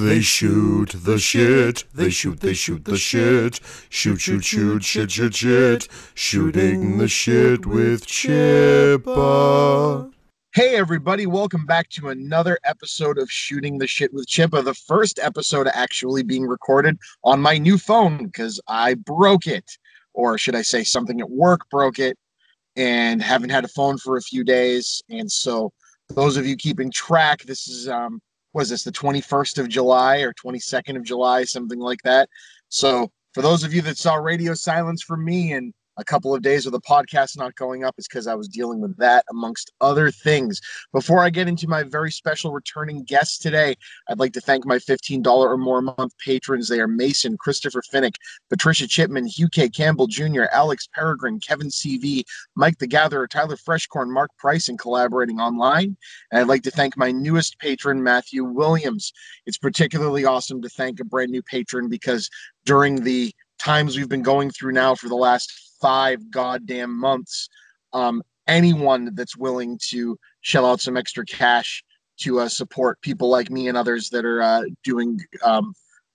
They shoot the shit. They shoot, they shoot the shit. Shoot, shoot, shoot, shit, shit, shit. Shooting the shit with Chippa. Hey, everybody, welcome back to another episode of Shooting the Shit with Chippa. The first episode actually being recorded on my new phone because I broke it, or should I say, something at work broke it, and haven't had a phone for a few days. And so, those of you keeping track, this is um, was this the 21st of July or 22nd of July, something like that. So for those of you that saw radio silence from me and a couple of days of the podcast not going up is because I was dealing with that amongst other things. Before I get into my very special returning guest today, I'd like to thank my $15 or more a month patrons. They are Mason, Christopher Finnick, Patricia Chipman, Hugh K. Campbell Jr., Alex Peregrine, Kevin CV, Mike the Gatherer, Tyler Freshcorn, Mark Price, and collaborating online. And I'd like to thank my newest patron, Matthew Williams. It's particularly awesome to thank a brand new patron because during the times we've been going through now for the last five goddamn months. Um, anyone that's willing to shell out some extra cash to uh, support people like me and others that are uh, doing, um,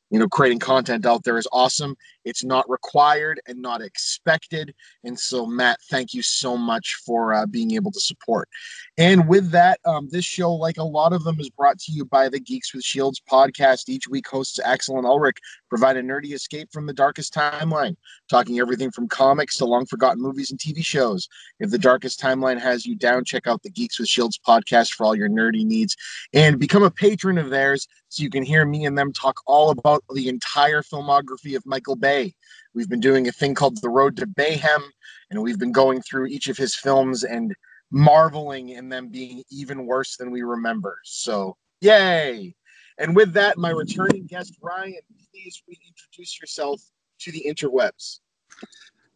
you know, creating content out there is awesome. It's not required and not expected. And so, Matt, thank you so much for uh, being able to support. And with that, um, this show, like a lot of them, is brought to you by the Geeks with Shields podcast. Each week, hosts Axel and Ulrich provide a nerdy escape from the darkest timeline, talking everything from comics to long forgotten movies and TV shows. If the darkest timeline has you down, check out the Geeks with Shields podcast for all your nerdy needs and become a patron of theirs so you can hear me and them talk all about the entire filmography of Michael Bay We've been doing a thing called The Road to Mayhem, and we've been going through each of his films and marveling in them being even worse than we remember. So, yay! And with that, my returning guest, Ryan, please reintroduce yourself to the interwebs.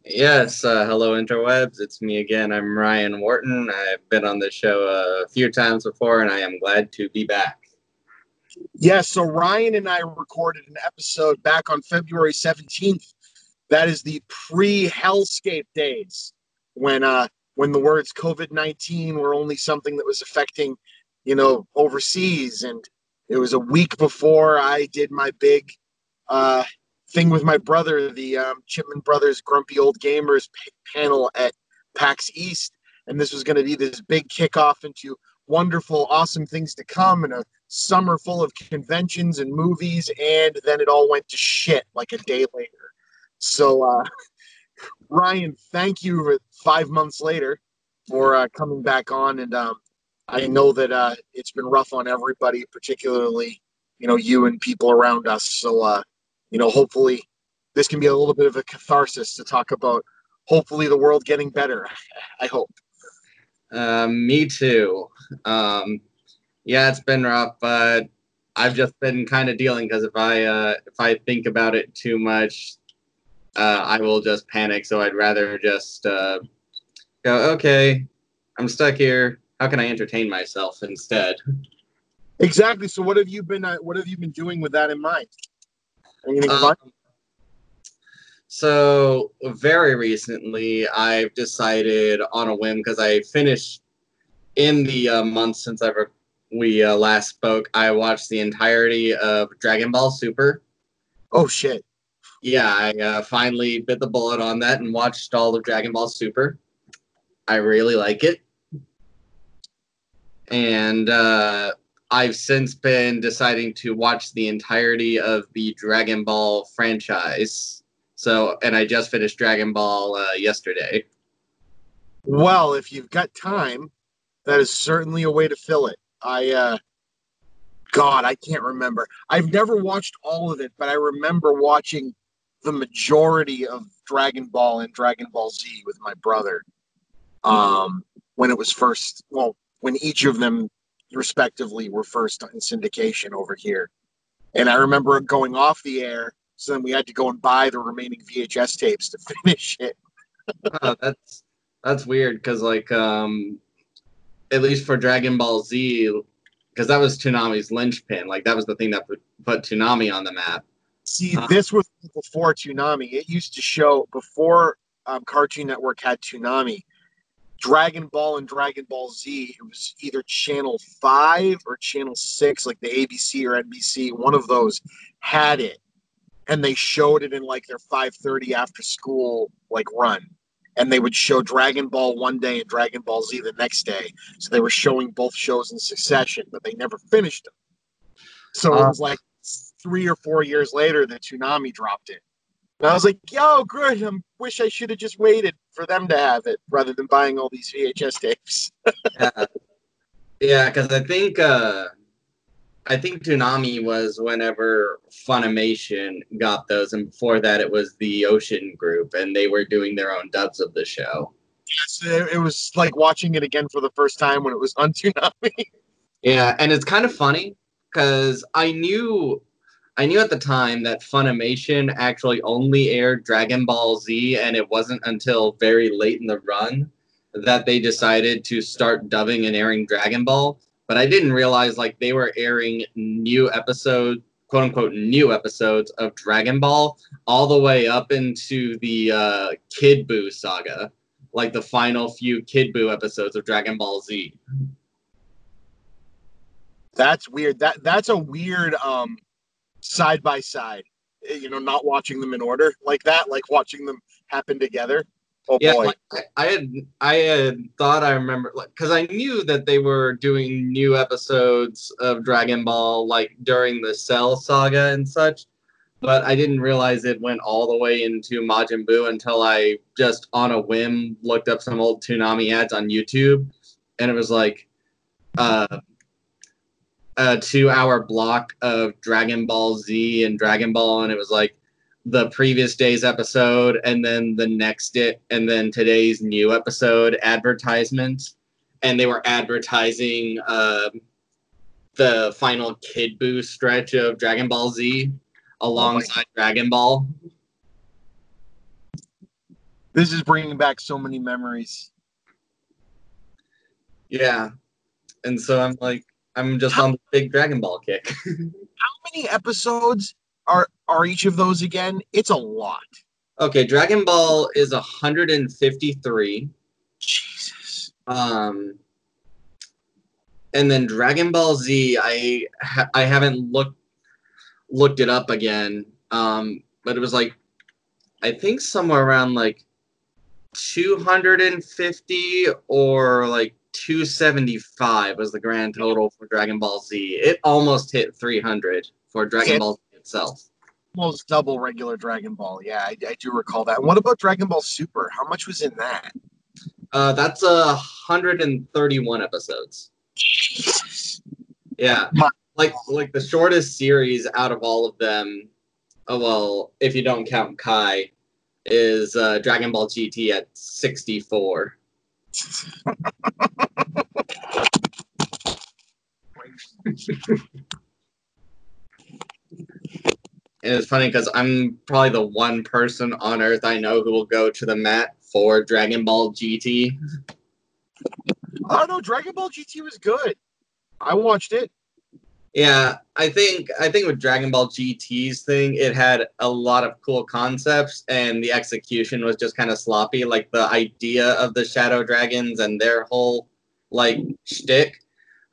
Yes, uh, hello interwebs. It's me again. I'm Ryan Wharton. I've been on the show a few times before, and I am glad to be back. Yeah, so Ryan and I recorded an episode back on February 17th. That is the pre-hellscape days when uh when the words COVID-19 were only something that was affecting, you know, overseas and it was a week before I did my big uh thing with my brother, the um, Chipman Brothers Grumpy Old Gamers panel at PAX East and this was going to be this big kickoff into wonderful, awesome things to come and a summer full of conventions and movies. And then it all went to shit like a day later. So, uh, Ryan, thank you five months later for uh, coming back on. And um, I know that uh, it's been rough on everybody, particularly, you know, you and people around us. So, uh, you know, hopefully this can be a little bit of a catharsis to talk about hopefully the world getting better. I hope. Uh, me too. Um, yeah, it's been rough, but I've just been kind of dealing because if I uh, if I think about it too much, uh, I will just panic. So I'd rather just uh, go, okay, I'm stuck here. How can I entertain myself instead? Exactly. So what have you been uh, what have you been doing with that in mind? Anything Um, fun? So very recently, I've decided on a whim because I finished in the uh, month since ever we uh, last spoke. I watched the entirety of Dragon Ball Super. Oh shit. Yeah, I uh, finally bit the bullet on that and watched all of Dragon Ball Super. I really like it, and uh, I've since been deciding to watch the entirety of the Dragon Ball franchise. So, and I just finished Dragon Ball uh, yesterday. Well, if you've got time, that is certainly a way to fill it. I uh God, I can't remember. I've never watched all of it, but I remember watching the majority of Dragon Ball and Dragon Ball Z with my brother. Um when it was first well, when each of them respectively were first in syndication over here. And I remember going off the air, so then we had to go and buy the remaining VHS tapes to finish it. oh, that's that's weird because like um at least for Dragon Ball Z because that was Toonami's linchpin like that was the thing that put, put Toonami on the map. See, Uh, this was before Toonami. It used to show before um, Cartoon Network had Toonami. Dragon Ball and Dragon Ball Z. It was either Channel Five or Channel Six, like the ABC or NBC. One of those had it, and they showed it in like their five thirty after school like run. And they would show Dragon Ball one day and Dragon Ball Z the next day. So they were showing both shows in succession, but they never finished them. So it Uh. was like three or four years later that Toonami dropped it. And I was like, yo, good. I wish I should have just waited for them to have it rather than buying all these VHS tapes. yeah, yeah, because I think uh, I think Toonami was whenever Funimation got those, and before that it was the Ocean Group, and they were doing their own dubs of the show. Yes, it, was like watching it again for the first time when it was on Toonami. Yeah, and it's kind of funny because I knew I knew at the time that Funimation actually only aired Dragon Ball Z, and it wasn't until very late in the run that they decided to start dubbing and airing Dragon Ball. But I didn't realize like they were airing new episodes, quote unquote, new episodes of Dragon Ball all the way up into the uh, Kid Buu saga, like the final few Kid Buu episodes of Dragon Ball Z. That's weird. That that's a weird um side by side. Eh, You know, not watching them in order like that, like watching them happen together. Oh yeah, boy. like, I, had I had thought I remember like because I knew that they were doing new episodes of Dragon Ball like during the Cell saga and such, but I didn't realize it went all the way into Majin Buu until I just on a whim looked up some old Toonami ads on YouTube, and it was like uh, a two-hour block of Dragon Ball Z and Dragon Ball, and it was like the previous day's episode and then the next it and then today's new episode advertisements. And they were advertising um the final kid Buu stretch of dragon ball z alongside dragon ball. This is bringing back so many memories. yeah. And so i'm like i'm just on the big dragon ball kick. How many episodes are are each of those again? It's a lot. okay dragon ball is 153 Jesus. Um, and then Dragon Ball Z, I ha- I haven't looked looked it up again. Um, but it was like I think somewhere around like 250 or like 275 was the grand total for Dragon Ball Z. It almost hit 300 for Dragon Yeah. Ball Z itself. Almost double regular Dragon Ball. Yeah, I, I do recall that. What about Dragon Ball Super? How much was in that? Uh, that's a 131 episodes. Yeah, like like the shortest series out of all of them. Oh well, if you don't count Kai, is uh, Dragon Ball GT at 64. And it's funny because I'm probably the one person on Earth I know who will go to the mat for Dragon Ball GT. I don't know. Dragon Ball GT was good. I watched it. Yeah, I think I think with Dragon Ball GT's thing, it had a lot of cool concepts, and the execution was just kind of sloppy. Like the idea of the Shadow Dragons and their whole like shtick.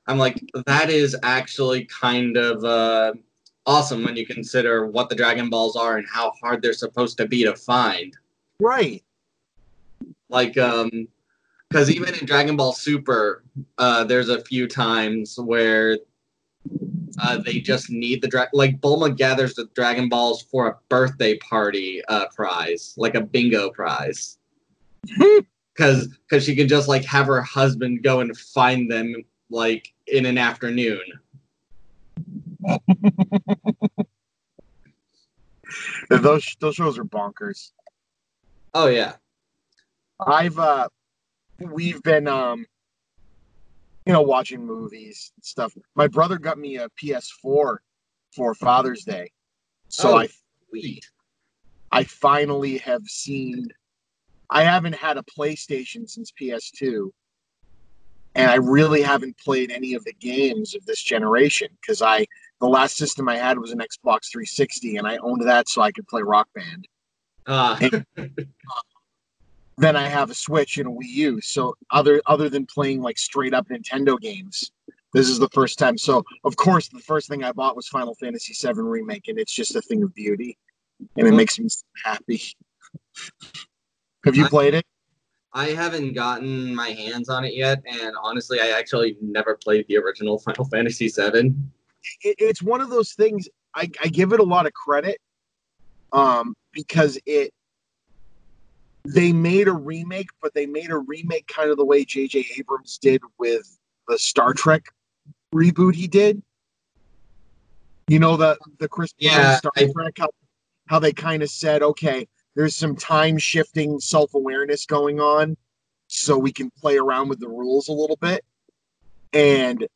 I'm like, that is actually kind of uh, awesome when you consider what the Dragon Balls are and how hard they're supposed to be to find. Right. Like, um, because even in Dragon Ball Super, uh, there's a few times where uh, they just need the dragon. like Bulma gathers the Dragon Balls for a birthday party uh, prize, like a bingo prize, because because she can just like have her husband go and find them like in an afternoon. Those those shows are bonkers. Oh yeah, I've uh we've been um you know watching movies and stuff. My brother got me a PS4 for Father's Day. So Oh. I sweet. I finally have seen I haven't had a PlayStation since PS2. And I really haven't played any of the games of this generation because I the last system I had was an Xbox 360 and I owned that so I could play Rock Band. Uh, than I have a Switch and a Wii U. So other other than playing like straight up Nintendo games, this is the first time. So of course, the first thing I bought was Final Fantasy VII Remake, and it's just a thing of beauty, and it makes me so happy. have you played it? I haven't gotten my hands on it yet, and honestly, I actually never played the original Final Fantasy VII. It, it's one of those things I, I give it a lot of credit um because it they made a remake but they made a remake kind of the way jj abrams did with the star trek reboot he did. You know the the chris Yeah, star I- trek how, how they kind of said okay there's some time shifting self-awareness going on so we can play around with the rules a little bit. And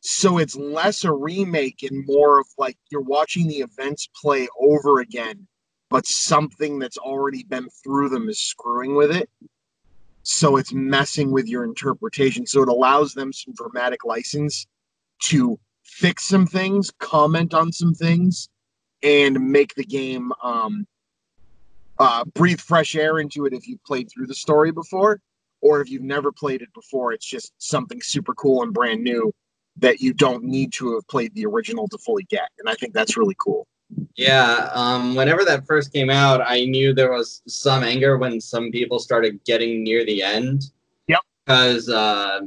so it's less a remake and more of like you're watching the events play over again but something that's already been through them is screwing with it. So it's messing with your interpretation. So it allows them some dramatic license to fix some things comment on some things and make the game um uh breathe fresh air into it if you've played through the story before or if you've never played it before it's just something super cool and brand new that you don't need to have played the original to fully get. And I think that's really cool. Yeah, um, whenever that first came out, I knew there was some anger when some people started getting near the end. Yep. Because uh,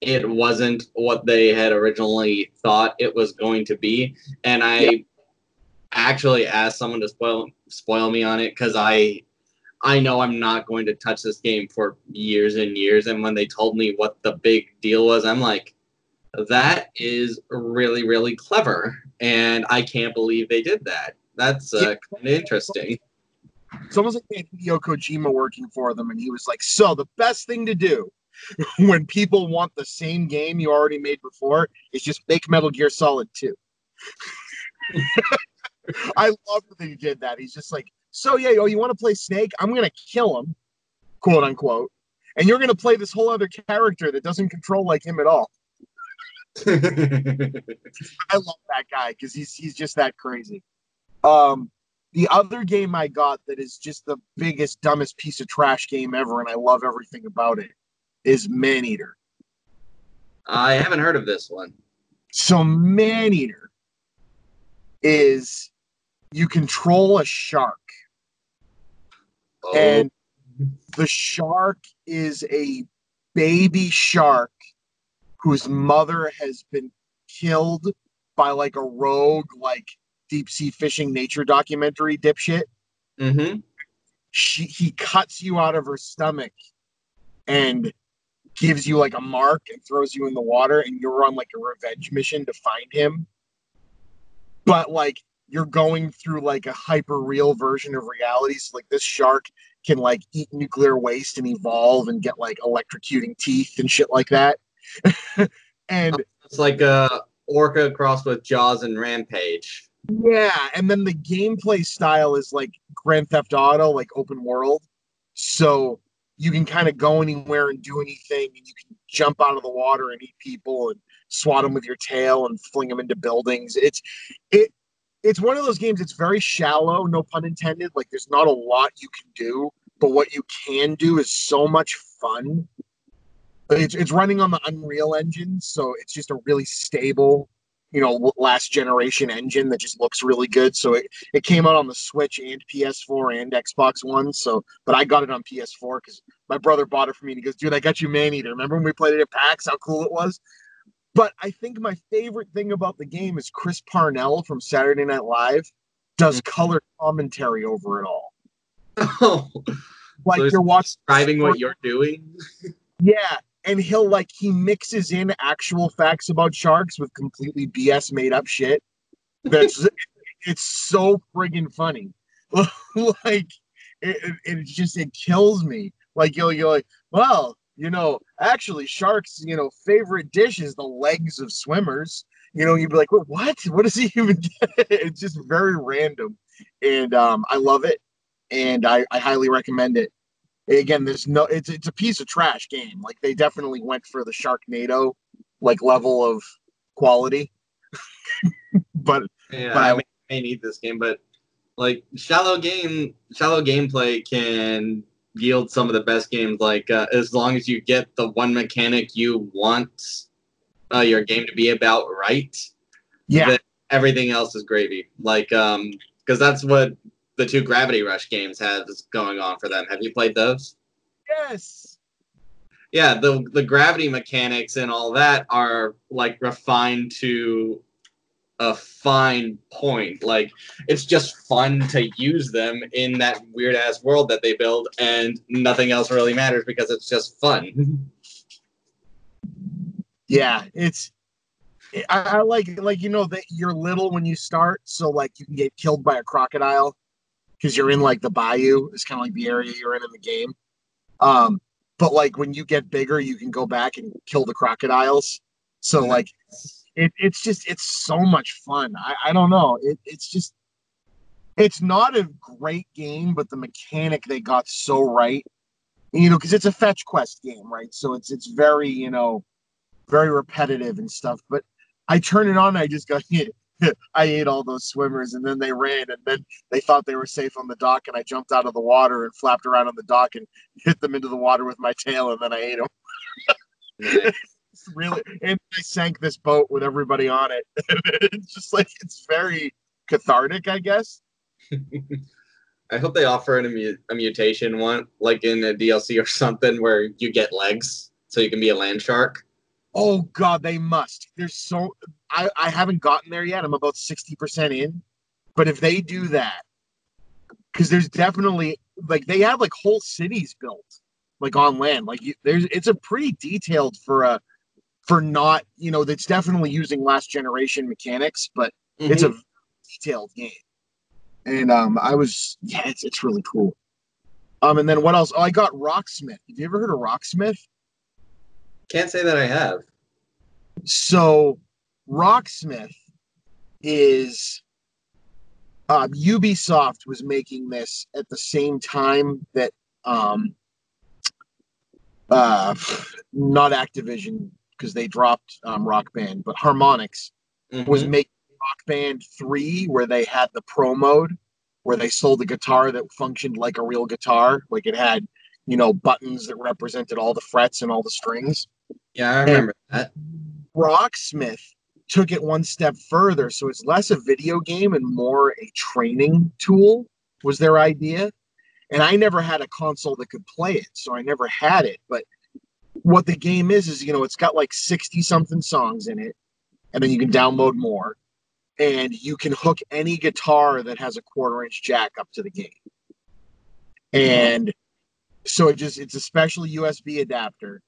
it wasn't what they had originally thought it was going to be, and I Yep. actually asked someone to spoil spoil me on it because I I know I'm not going to touch this game for years and years. And when they told me what the big deal was, I'm like, that is really really clever and i can't believe they did that that's uh, kind of interesting It's almost like they had Hideo Kojima working for them, and he was like, "So the best thing to do when people want the same game you already made before is just make Metal Gear Solid 2. I love that he did that. He's just like, "So yeah, yo, you want to play Snake? I'm gonna kill him, quote unquote, and you're gonna play this whole other character that doesn't control like him at all." I love that guy because he's he's just that crazy. Um, the other game I got that is just the biggest, dumbest piece of trash game ever, and I love everything about it, is Maneater. i haven't heard of this one So Maneater is you control a shark, oh, and the shark is a baby shark whose mother has been killed by like a rogue like deep sea fishing nature documentary dipshit. Mhm. she he cuts you out of her stomach and gives you like a mark and throws you in the water and you're on like a revenge mission to find him. But like you're going through like a hyper real version of reality so like this shark can like eat nuclear waste and evolve and get like electrocuting teeth and shit like that and it's like a orca crossed with jaws and rampage Yeah, and then the gameplay style is like Grand Theft Auto, like open world. So you can kind of go anywhere and do anything, and you can jump out of the water and eat people and swat them with your tail and fling them into buildings. It's it it's one of those games. It's very shallow, no pun intended. Like there's not a lot you can do, but what you can do is so much fun. It's it's running on the Unreal Engine, so it's just a really stable you know last generation engine that just looks really good. So it, it came out on the switch and ps4 and xbox one so but i got it on ps4 because my brother bought it for me and he goes dude i got you man eater. Remember when we played it at pax how cool it was? But i think my favorite thing about the game is chris parnell from saturday night live does mm-hmm. color commentary over it all. Oh. Like So you're watching describing what you're doing? Yeah, and he'll like he mixes in actual facts about sharks with completely BS made up shit. That's it's so friggin' funny. like it, it, just it kills me. Like you'll you're like, well, you know, actually sharks, you know, favorite dish is the legs of swimmers. You know, you'd be like, what? What, what does he even? it's just very random, and um, I love it, and I, I highly recommend it again there's no it's it's a piece of trash game like they definitely went for the sharknado like level of quality but yeah But i I- may, may need this game but like shallow game shallow gameplay can yield some of the best games. Like uh, as long as you get the one mechanic you want uh, your game to be about right, Yeah. then everything else is gravy. Like um, because that's what the two Gravity Rush games has going on for them. Have you played those? Yes. yeah the the gravity mechanics and all that are like refined to a fine point like it's just fun to use them in that weird ass world that they build and nothing else really matters because it's just fun Yeah. It's. I, I like like you know that you're little when you start, so like you can get killed by a crocodile because you're in like the bayou. It's kind of like the area you're in in the game. Um, but like when you get bigger, you can go back and kill the crocodiles. So like it, it's just it's so much fun. I, I don't know. It, it's just it's not a great game, but the mechanic they got so right. You know, because it's a fetch quest game, right? So it's it's very you know very repetitive and stuff. But I turn it on, I just go, I ate all those swimmers, and then they ran, and then they thought they were safe on the dock, and I jumped out of the water and flapped around on the dock and hit them into the water with my tail, and then I ate them. Really, and I sank this boat with everybody on it. it's just like it's very cathartic, I guess. i hope they offer a, mu- a mutation one like in a dlc or something where you get legs so you can be a land shark Oh God, they must. There's so I I haven't gotten there yet. I'm about sixty percent in, but if they do that, because there's definitely like they have like whole cities built like on land. Like you, there's it's a pretty detailed for a for not you know that's definitely using last generation mechanics, but it's a detailed game. And um, I was yeah, it's it's really cool. Um, and then what else? Oh, I got Rocksmith. Have you ever heard of Rocksmith? can't say that i have So, Rocksmith is uh, Ubisoft was making this at the same time that um, uh, not Activision because they dropped um, Rock Band, but Harmonix was Mhm. making Rock Band 3 where they had the pro mode where they sold a guitar that functioned like a real guitar, like it had, you know, buttons that represented all the frets and all the strings. yeah i remember that Rocksmith took it one step further. So it's less a video game and more a training tool, was their idea. And I never had a console that could play it. So I never had it. But what the game is, is, you know, it's got like 60 something songs in it. And then you can download more. And you can hook any guitar that has a quarter inch jack up to the game. And so it just, it's a special USB adapter.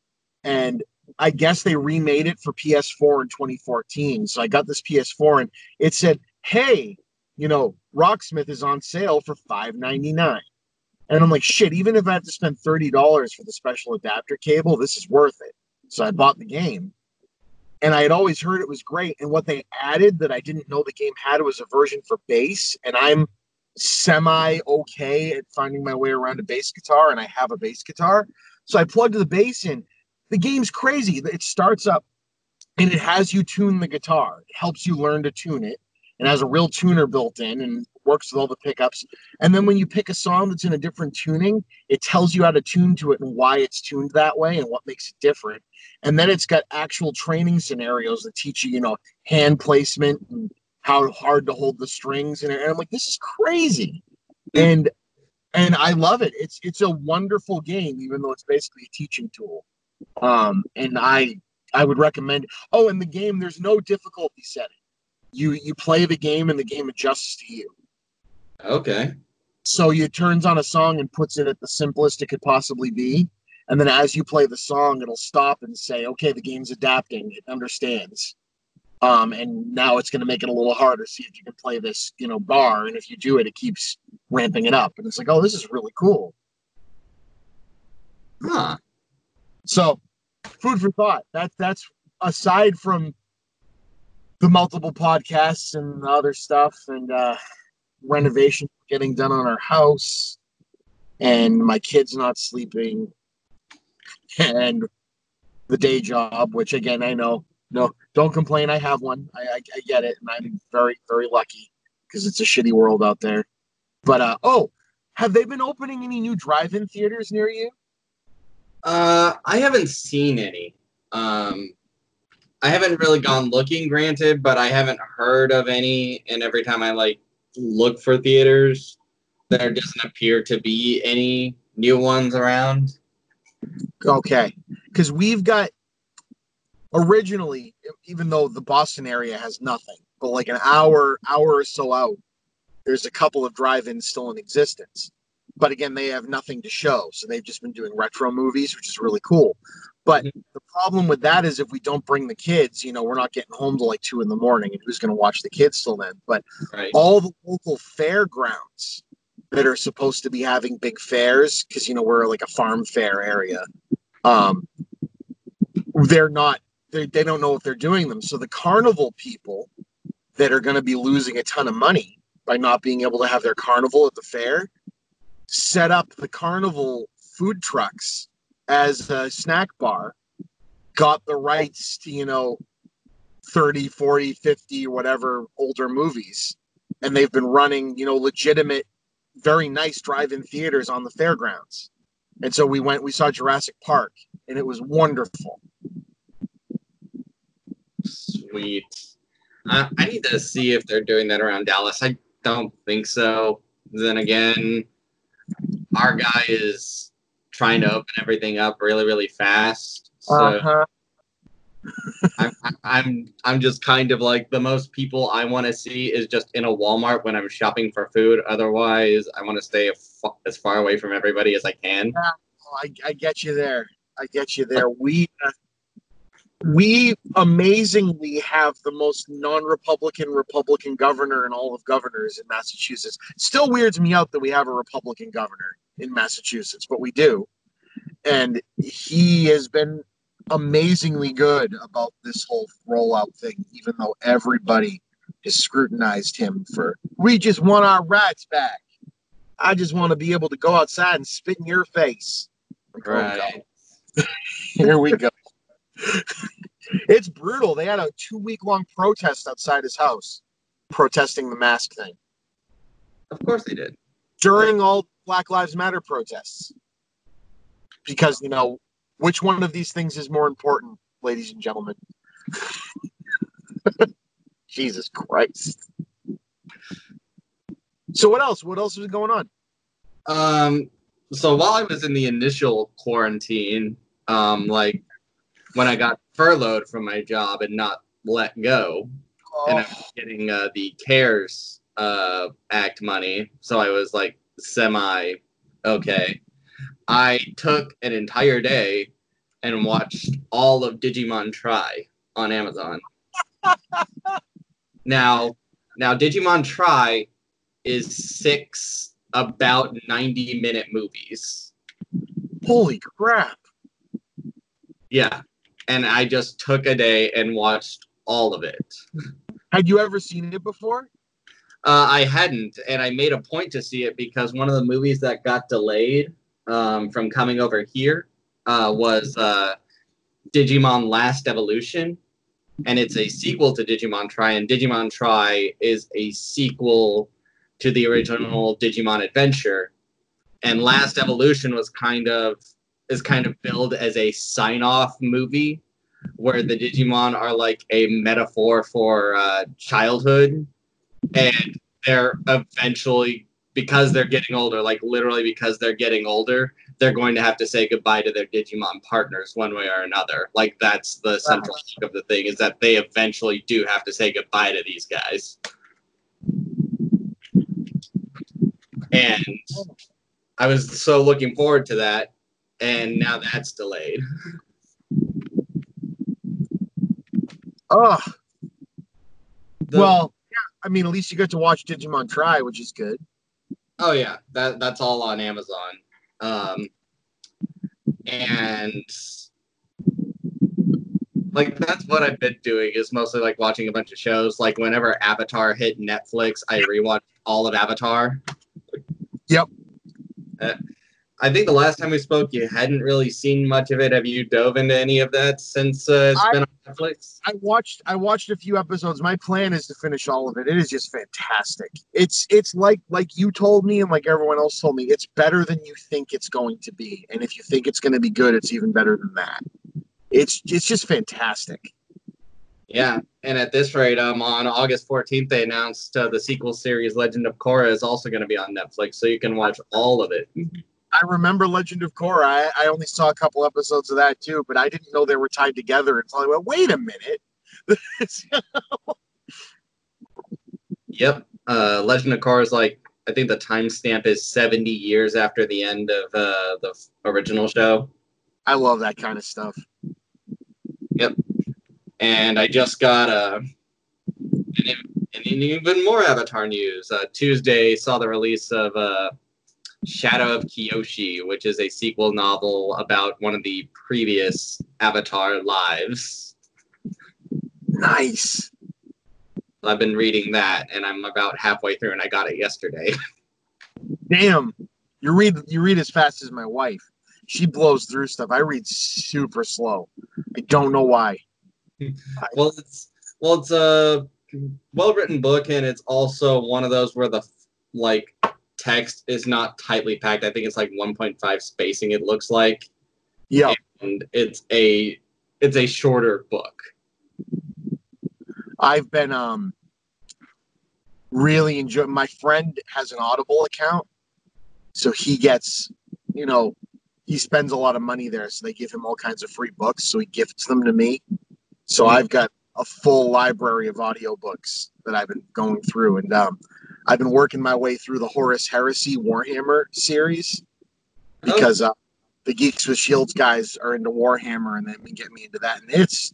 And I guess they remade it for PS4 in 2014. So I got this PS4 and it said, "Hey, you know, Rocksmith is on sale for $5.99. And I'm like, "Shit, even if I have to spend $30 for the special adapter cable, this is worth it." So I bought the game. And I had always heard it was great and what they added that I didn't know the game had was a version for bass and I'm semi okay at finding my way around a bass guitar and I have a bass guitar. So I plugged the bass in the game's crazy. It starts up and it has you tune the guitar. It helps you learn to tune it. and has a real tuner built in and works with all the pickups. And then when you pick a song that's in a different tuning, it tells you how to tune to it and why it's tuned that way and what makes it different. And then it's got actual training scenarios that teach you, you know, hand placement and how hard to hold the strings. And, and I'm like, this is crazy. And and I love it. It's it's a wonderful game, even though it's basically a teaching tool um and i i would recommend oh in the game there's no difficulty setting. You you play the game and the game adjusts to you. Okay. So you turns on a song and puts it at the simplest it could possibly be. And then as you play the song it'll stop and say okay the game's adapting. It understands. Um and now it's going to make it a little harder see if you can play this you know bar. And if you do it it keeps ramping it up. And it's like oh this is really cool. Huh So, food for thought. That that's aside from the multiple podcasts and other stuff and uh, renovation getting done on our house, and my kids not sleeping, and the day job, which again I know no don't complain. I have one. I I, I get it, and I'm very very lucky because it's a shitty world out there. But uh, oh, Have they been opening any new drive-in theaters near you? Uh, I haven't seen any. Um, I haven't really gone looking, granted, but I haven't heard of any. And every time I like look for theaters, there doesn't appear to be any new ones around. Okay, because we've got originally, even though the Boston area has nothing, but like an hour, hour or so out, there's a couple of drive-ins still in existence. But again, they have nothing to show, so they've just been doing retro movies, which is really cool. But Mhm. the problem with that is if we don't bring the kids, you know, we're not getting home till like two in the morning, and who's going to watch the kids till then? But Right. all the local fairgrounds that are supposed to be having big fairs because you know we're like a farm fair area um they're not they, they don't know if they're doing them so the carnival people that are going to be losing a ton of money by not being able to have their carnival at the fair set up the carnival food trucks as a snack bar got the rights to you know 30 40 50 whatever older movies and they've been running you know legitimate very nice drive-in theaters on the fairgrounds and so we went we saw jurassic park and it was wonderful Sweet. I, I need to see if they're doing that around Dallas. I don't think so. Then again, our guy is trying to open everything up really, really fast. So uh-huh. I'm, I'm- I'm, just kind of like the most people I want to see is just in a Walmart when I'm shopping for food. Otherwise, I want to stay as far away from everybody as I can. I, I get you there i get you there we uh, we amazingly have the most non-republican republican governor in all of governors in massachusetts. Still weirds me out that we have a republican governor in massachusetts but we do. And he has been amazingly good about this whole rollout thing even though everybody has scrutinized him for we just want our rights back. I just want to be able to go outside and spit in your face. Oh, Right. Here we go. it's brutal. They had a two week long protest outside his house protesting the mask thing Of course they did. during all Black Lives Matter protests. Because, you know, which one of these things is more important, ladies and gentlemen? Jesus Christ. So, what else? What else is going on? Um, so while I was in the initial quarantine, um, like when I got furloughed from my job and not let go, and I Oh, was getting uh, the CARES uh, Act money, so I was like semi okay. I took an entire day and watched all of Digimon Tri on Amazon. now, now Digimon Tri is six about 90 minute movies. holy crap. Yeah. And I just took a day and watched all of it. Had you ever seen it before? Uh, I hadn't, and I made a point to see it because one of the movies that got delayed um, from coming over here uh, was uh, Digimon Last Evolution, and it's a sequel to Digimon Tri, and Digimon Tri is a sequel to the original Digimon Adventure, and Last Evolution was kind of is kind of billed as a sign-off movie where the Digimon are like a metaphor for uh, childhood. And they're eventually because they're getting older like literally because they're getting older they're going to have to say goodbye to their digimon partners one way or another. Like that's the central hook of the thing is that they eventually do have to say goodbye to these guys. And i was so looking forward to that and now that's delayed Oh, The- well, yeah. I mean, at least you get to watch Digimon Tri, which is good. Oh yeah, that that's all on Amazon. Um, and like that's what I've been doing is mostly like watching a bunch of shows. Like whenever Avatar hit Netflix, I rewatched all of Avatar. Yep. I think the last time we spoke, you hadn't really seen much of it. Have you dove into any of that since uh, it's I- been on Netflix? I watched I watched a few episodes. My plan is to finish all of it. It is just fantastic. It's it's like like you told me and like everyone else told me. It's better than you think it's going to be. And if you think it's going to be good, it's even better than that. It's it's just fantastic. Yeah, and at this rate, um, on August 14th, they announced uh, the sequel series Legend of Korra is also going to be on Netflix, so you can watch all of it. I remember Legend of Korra. I, I only saw a couple episodes of that too, but I didn't know they were tied together until I went, wait a minute. Yep, uh, Legend of Korra is like I think the timestamp is 70 years after the end of uh, the original show. I love that kind of stuff. Yep. And I just got a. an, an even more Avatar news. Uh, Tuesday saw the release of uh, Shadow of Kyoshi, which is a sequel novel about one of the previous Avatar lives. Nice. I've been reading that, and I'm about halfway through, and I got it yesterday. Damn. You read you read as fast as my wife. She blows through stuff. I read super slow. I don't know why. well, it's well, it's a well written book, and it's also one of those where the like text is not tightly packed. I think it's like 1.5 spacing. It looks like. Yeah. and it's a it's a shorter book. I've been um really enjoying my friend has an Audible account. So he gets, you know, he spends a lot of money there. So they give him all kinds of free books. So he gifts them to me. So I've got a full library of audiobooks that I've been going through. And um, I've been working my way through the Horus Heresy Warhammer series because uh, the Geeks with Shields guys are into Warhammer and they've been getting me into that. And it's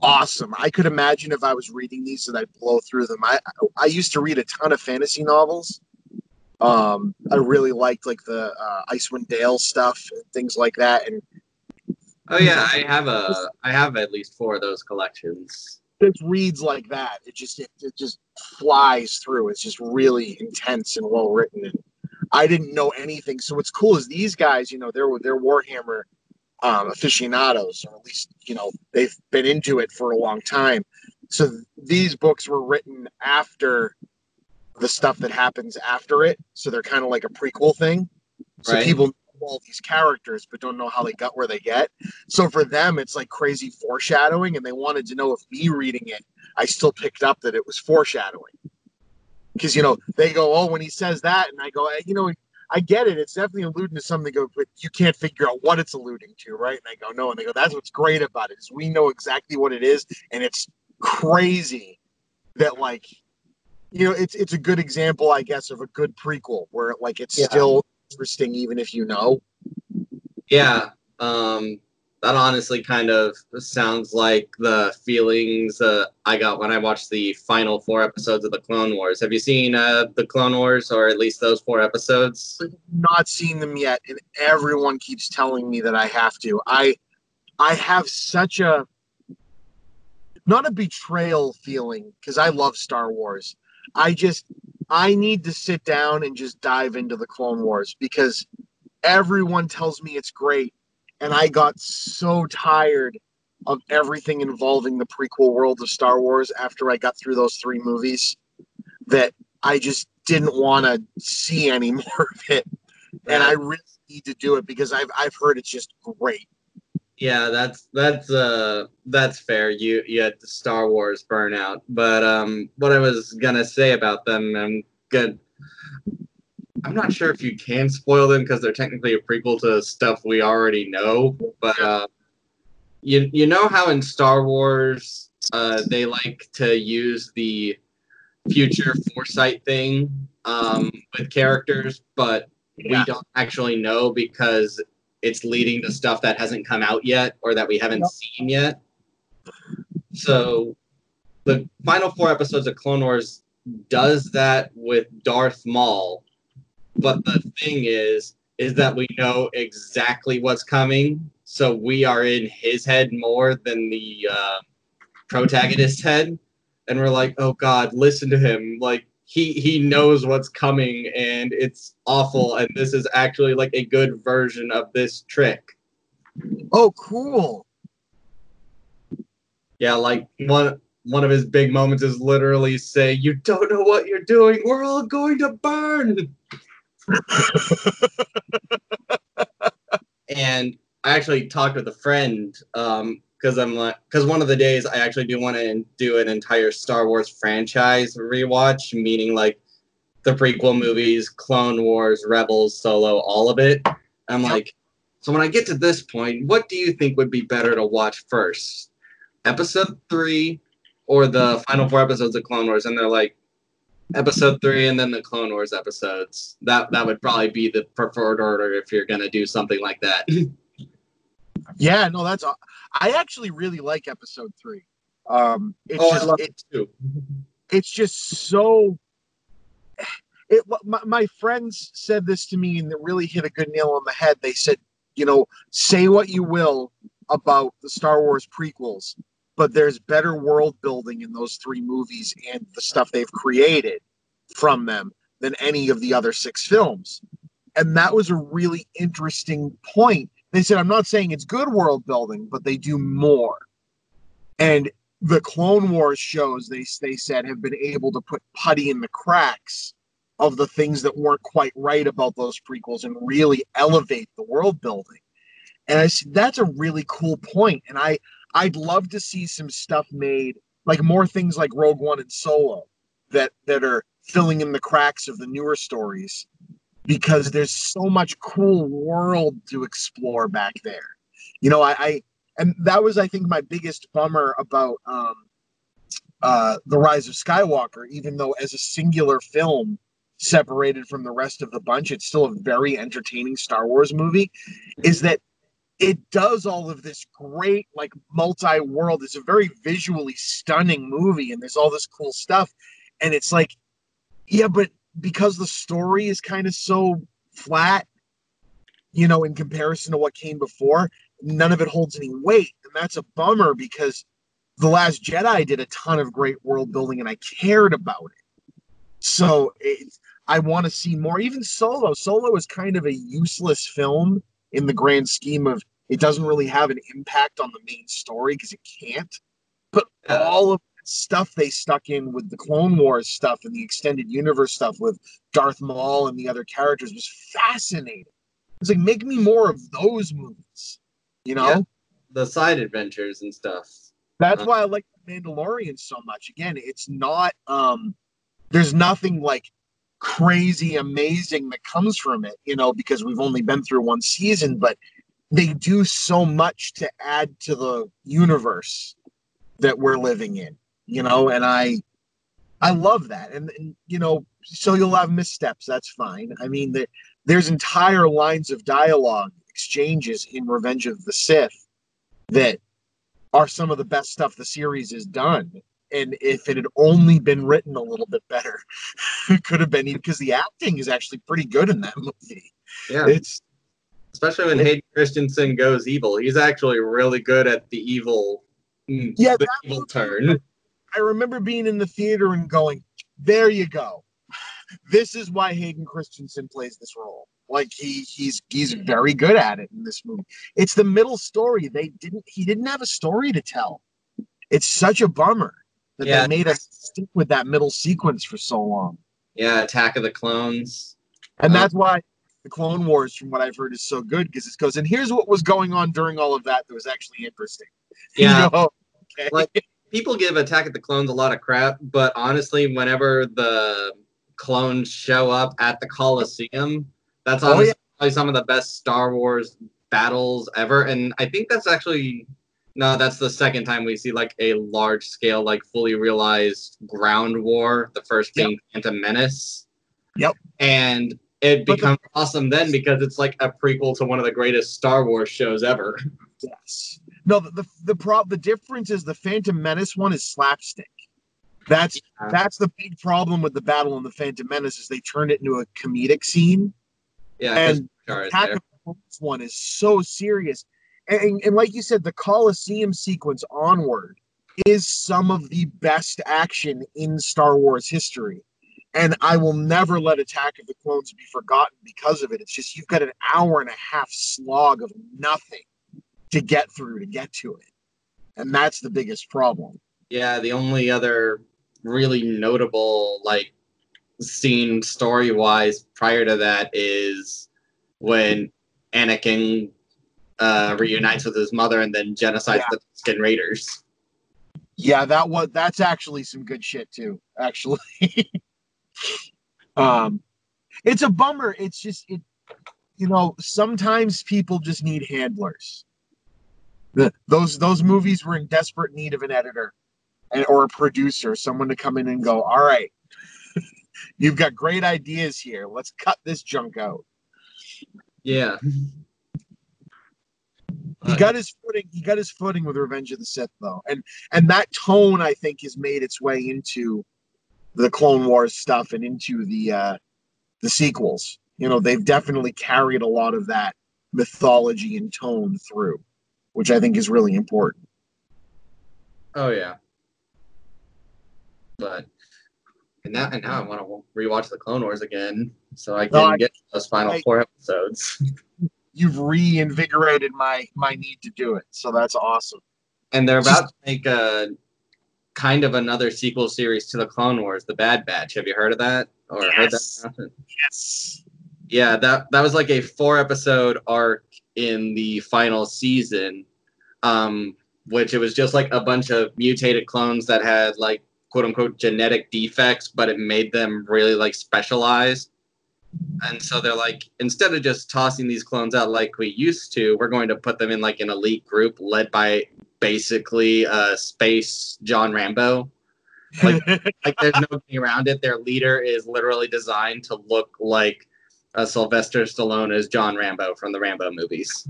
awesome. I could imagine if I was reading these that I'd blow through them. I I used to read a ton of fantasy novels. Um, I really liked like the uh, Icewind Dale stuff and things like that. And Oh yeah, I have a I have at least four of those collections. It reads like that. It just it, it just flies through. It's just really intense and well written. And I didn't know anything. So what's cool is these guys, you know, they're they're Warhammer um, aficionados, or at least you know they've been into it for a long time. So these books were written after the stuff that happens after it. So they're kind of like a prequel thing. So Right. people all these characters but don't know how they got where they get. So for them, it's like crazy foreshadowing, and they wanted to know if me reading it, I still picked up that it was foreshadowing. Because you know they go, oh, when he says that, and I go, eh, you know, I get it. It's definitely alluding to something, go, but you can't figure out what it's alluding to, right? And I go, no, and they go, that's what's great about it is we know exactly what it is, and it's crazy that like, you know, it's it's a good example, I guess, of a good prequel where like it's Yeah. still interesting even if you know. Yeah, um, that honestly kind of sounds like the feelings uh, I got when I watched the final four episodes of the Clone Wars. Have you seen uh, the Clone Wars, or at least those four episodes? not seen them yet and everyone keeps telling me that I have to. I I have such a not a betrayal feeling because I love Star Wars. I just I need to sit down and just dive into the Clone Wars because everyone tells me it's great and I got so tired of everything involving the prequel world of Star Wars after I got through those three movies that I just didn't want to see any more of it and I really need to do it because I've I've heard it's just great. Yeah, that's that's uh that's fair. You you had the Star Wars burnout, but um, what I was gonna say about them, I'm good. I'm not sure if you can spoil them because they're technically a prequel to stuff we already know. But uh, you you know how in Star Wars uh, they like to use the future foresight thing um, with characters, but we Yeah. don't actually know because it's leading to stuff that hasn't come out yet or that we haven't Yep. seen yet. So the final four episodes of Clone Wars does that with Darth Maul. But the thing is, is that we know exactly what's coming. So we are in his head more than the uh, protagonist's head. And we're like, oh God, listen to him. Like, he he knows what's coming and it's awful. And this is actually like a good version of this trick. Oh, cool. yeah like one one of his big moments is literally say you don't know what you're doing. We're all going to burn. And i actually talked with a friend um because i'm like because one of the days i actually do want to do an entire star wars franchise rewatch meaning like the prequel movies clone wars rebels solo all of it. I'm like so when i get to this point what do you think would be better to watch first? Episode three or the final four episodes of clone wars? And they're like episode three and then the clone wars episodes. That that would probably be the preferred order if you're gonna do something like that. Yeah, no, that's. I actually really like episode three. Um, it's oh i just love it, it too it's just so. It my, my friends said this to me and it really hit a good nail on the head. They said, you know, say what you will about the Star Wars prequels, but there's better world building in those three movies and the stuff they've created from them than any of the other six films. And that was a really interesting point. They said, I'm not saying it's good world building, but they do more. And the Clone Wars shows, they, they said, have been able to put putty in the cracks of the things that weren't quite right about those prequels and really elevate the world building. And I said, that's a really cool point. And I, I'd love to see some stuff made, like more things like Rogue One and Solo, that that are filling in the cracks of the newer stories, because there's so much cool world to explore back there. You know, I, I and that was, I think, my biggest bummer about um, uh, the Rise of Skywalker. Even though as a singular film, separated from the rest of the bunch, it's still a very entertaining Star Wars movie. Is that it does all of this great like multi-world it's a very visually stunning movie and there's all this cool stuff and it's like yeah but because the story is kind of so flat you know in comparison to what came before none of it holds any weight. And that's a bummer because the last jedi did a ton of great world building and i cared about it. So it, i want to see more. Even solo. Solo is kind of a useless film in the grand scheme of it doesn't really have an impact on the main story because it can't. But all of stuff they stuck in with the Clone Wars stuff and the extended universe stuff with Darth Maul and the other characters was fascinating. It's like make me more of those movies. You know? Yeah. the side adventures and stuff That's Uh, why I like the Mandalorian so much. Again, it's not um there's nothing like crazy amazing that comes from it, you know, because we've only been through one season, but they do so much to add to the universe that we're living in, you know, and I I love that. And, and you know, so you'll have missteps, that's fine. I mean, the, there's entire lines of dialogue exchanges in Revenge of the Sith that are some of the best stuff the series has done. And if it had only been written a little bit better, it could have been because the acting is actually pretty good in that movie. yeah It's especially when Hayden Christensen goes evil. He's actually really good at the evil, mm, Yeah, the evil turn. I remember being in the theater and going, "There you go. This is why Hayden Christensen plays this role. Like he he's he's very good at it in this movie. It's the middle story. They didn't he didn't have a story to tell. It's such a bummer that Yeah. they made us stick with that middle sequence for so long. Yeah, Attack of the Clones. And Uh, that's why the Clone Wars, from what I've heard, is so good because it goes, and here's what was going on during all of that that was actually interesting. You Yeah, know? Okay. Like- people give Attack of the Clones a lot of crap, but honestly, whenever the clones show up at the Coliseum, that's Oh, honestly yeah. probably some of the best Star Wars battles ever. And I think that's actually no, that's the second time we see like a large scale, like fully realized ground war. The first being Phantom Menace. Yep. And it becomes awesome then because it's like a prequel to one of the greatest Star Wars shows ever. Yes. No, the the the, pro- the difference is the Phantom Menace one is slapstick. That's Yeah. that's the big problem with the battle in the Phantom Menace is they turned it into a comedic scene, Yeah, and Attack of the Clones one is so serious. And, and, and like you said, the Coliseum sequence onward is some of the best action in Star Wars history. And I will never let Attack of the Clones be forgotten because of it. It's just you've got an hour and a half slog of nothing to get through to get to it. And that's the biggest problem. Yeah, the only other really notable like scene story wise prior to that is when Anakin uh, reunites with his mother and then genocides Yeah. the Tusken Raiders. Yeah, that was that's actually some good shit too. Actually, um, it's a bummer. It's just it, you know, sometimes people just need handlers. The, those those movies were in desperate need of an editor and or a producer, someone to come in and go, all right, you've got great ideas here. Let's cut this junk out. Yeah. he got his footing he got his footing with revenge of the sith though and and that tone i think has made its way into the clone wars stuff and into the uh the sequels you know they've definitely carried a lot of that mythology and tone through which i think is really important Oh yeah. But and now and now I want to rewatch the Clone Wars again so I can No, I- get those final I- four episodes. you've reinvigorated my my need to do it so that's awesome And they're about to make a kind of another sequel series to the Clone Wars, The Bad Batch. Have you heard of that or heard that? Yes. yes Yeah, that that was like a four episode arc in the final season, um, which it was just like a bunch of mutated clones that had like quote unquote genetic defects, but it made them really like specialized. And so they're like, instead of just tossing these clones out like we used to, we're going to put them in like an elite group led by basically uh space John Rambo like like there's no getting around it. Their leader is literally designed to look like uh, Sylvester Stallone as John Rambo from the Rambo movies.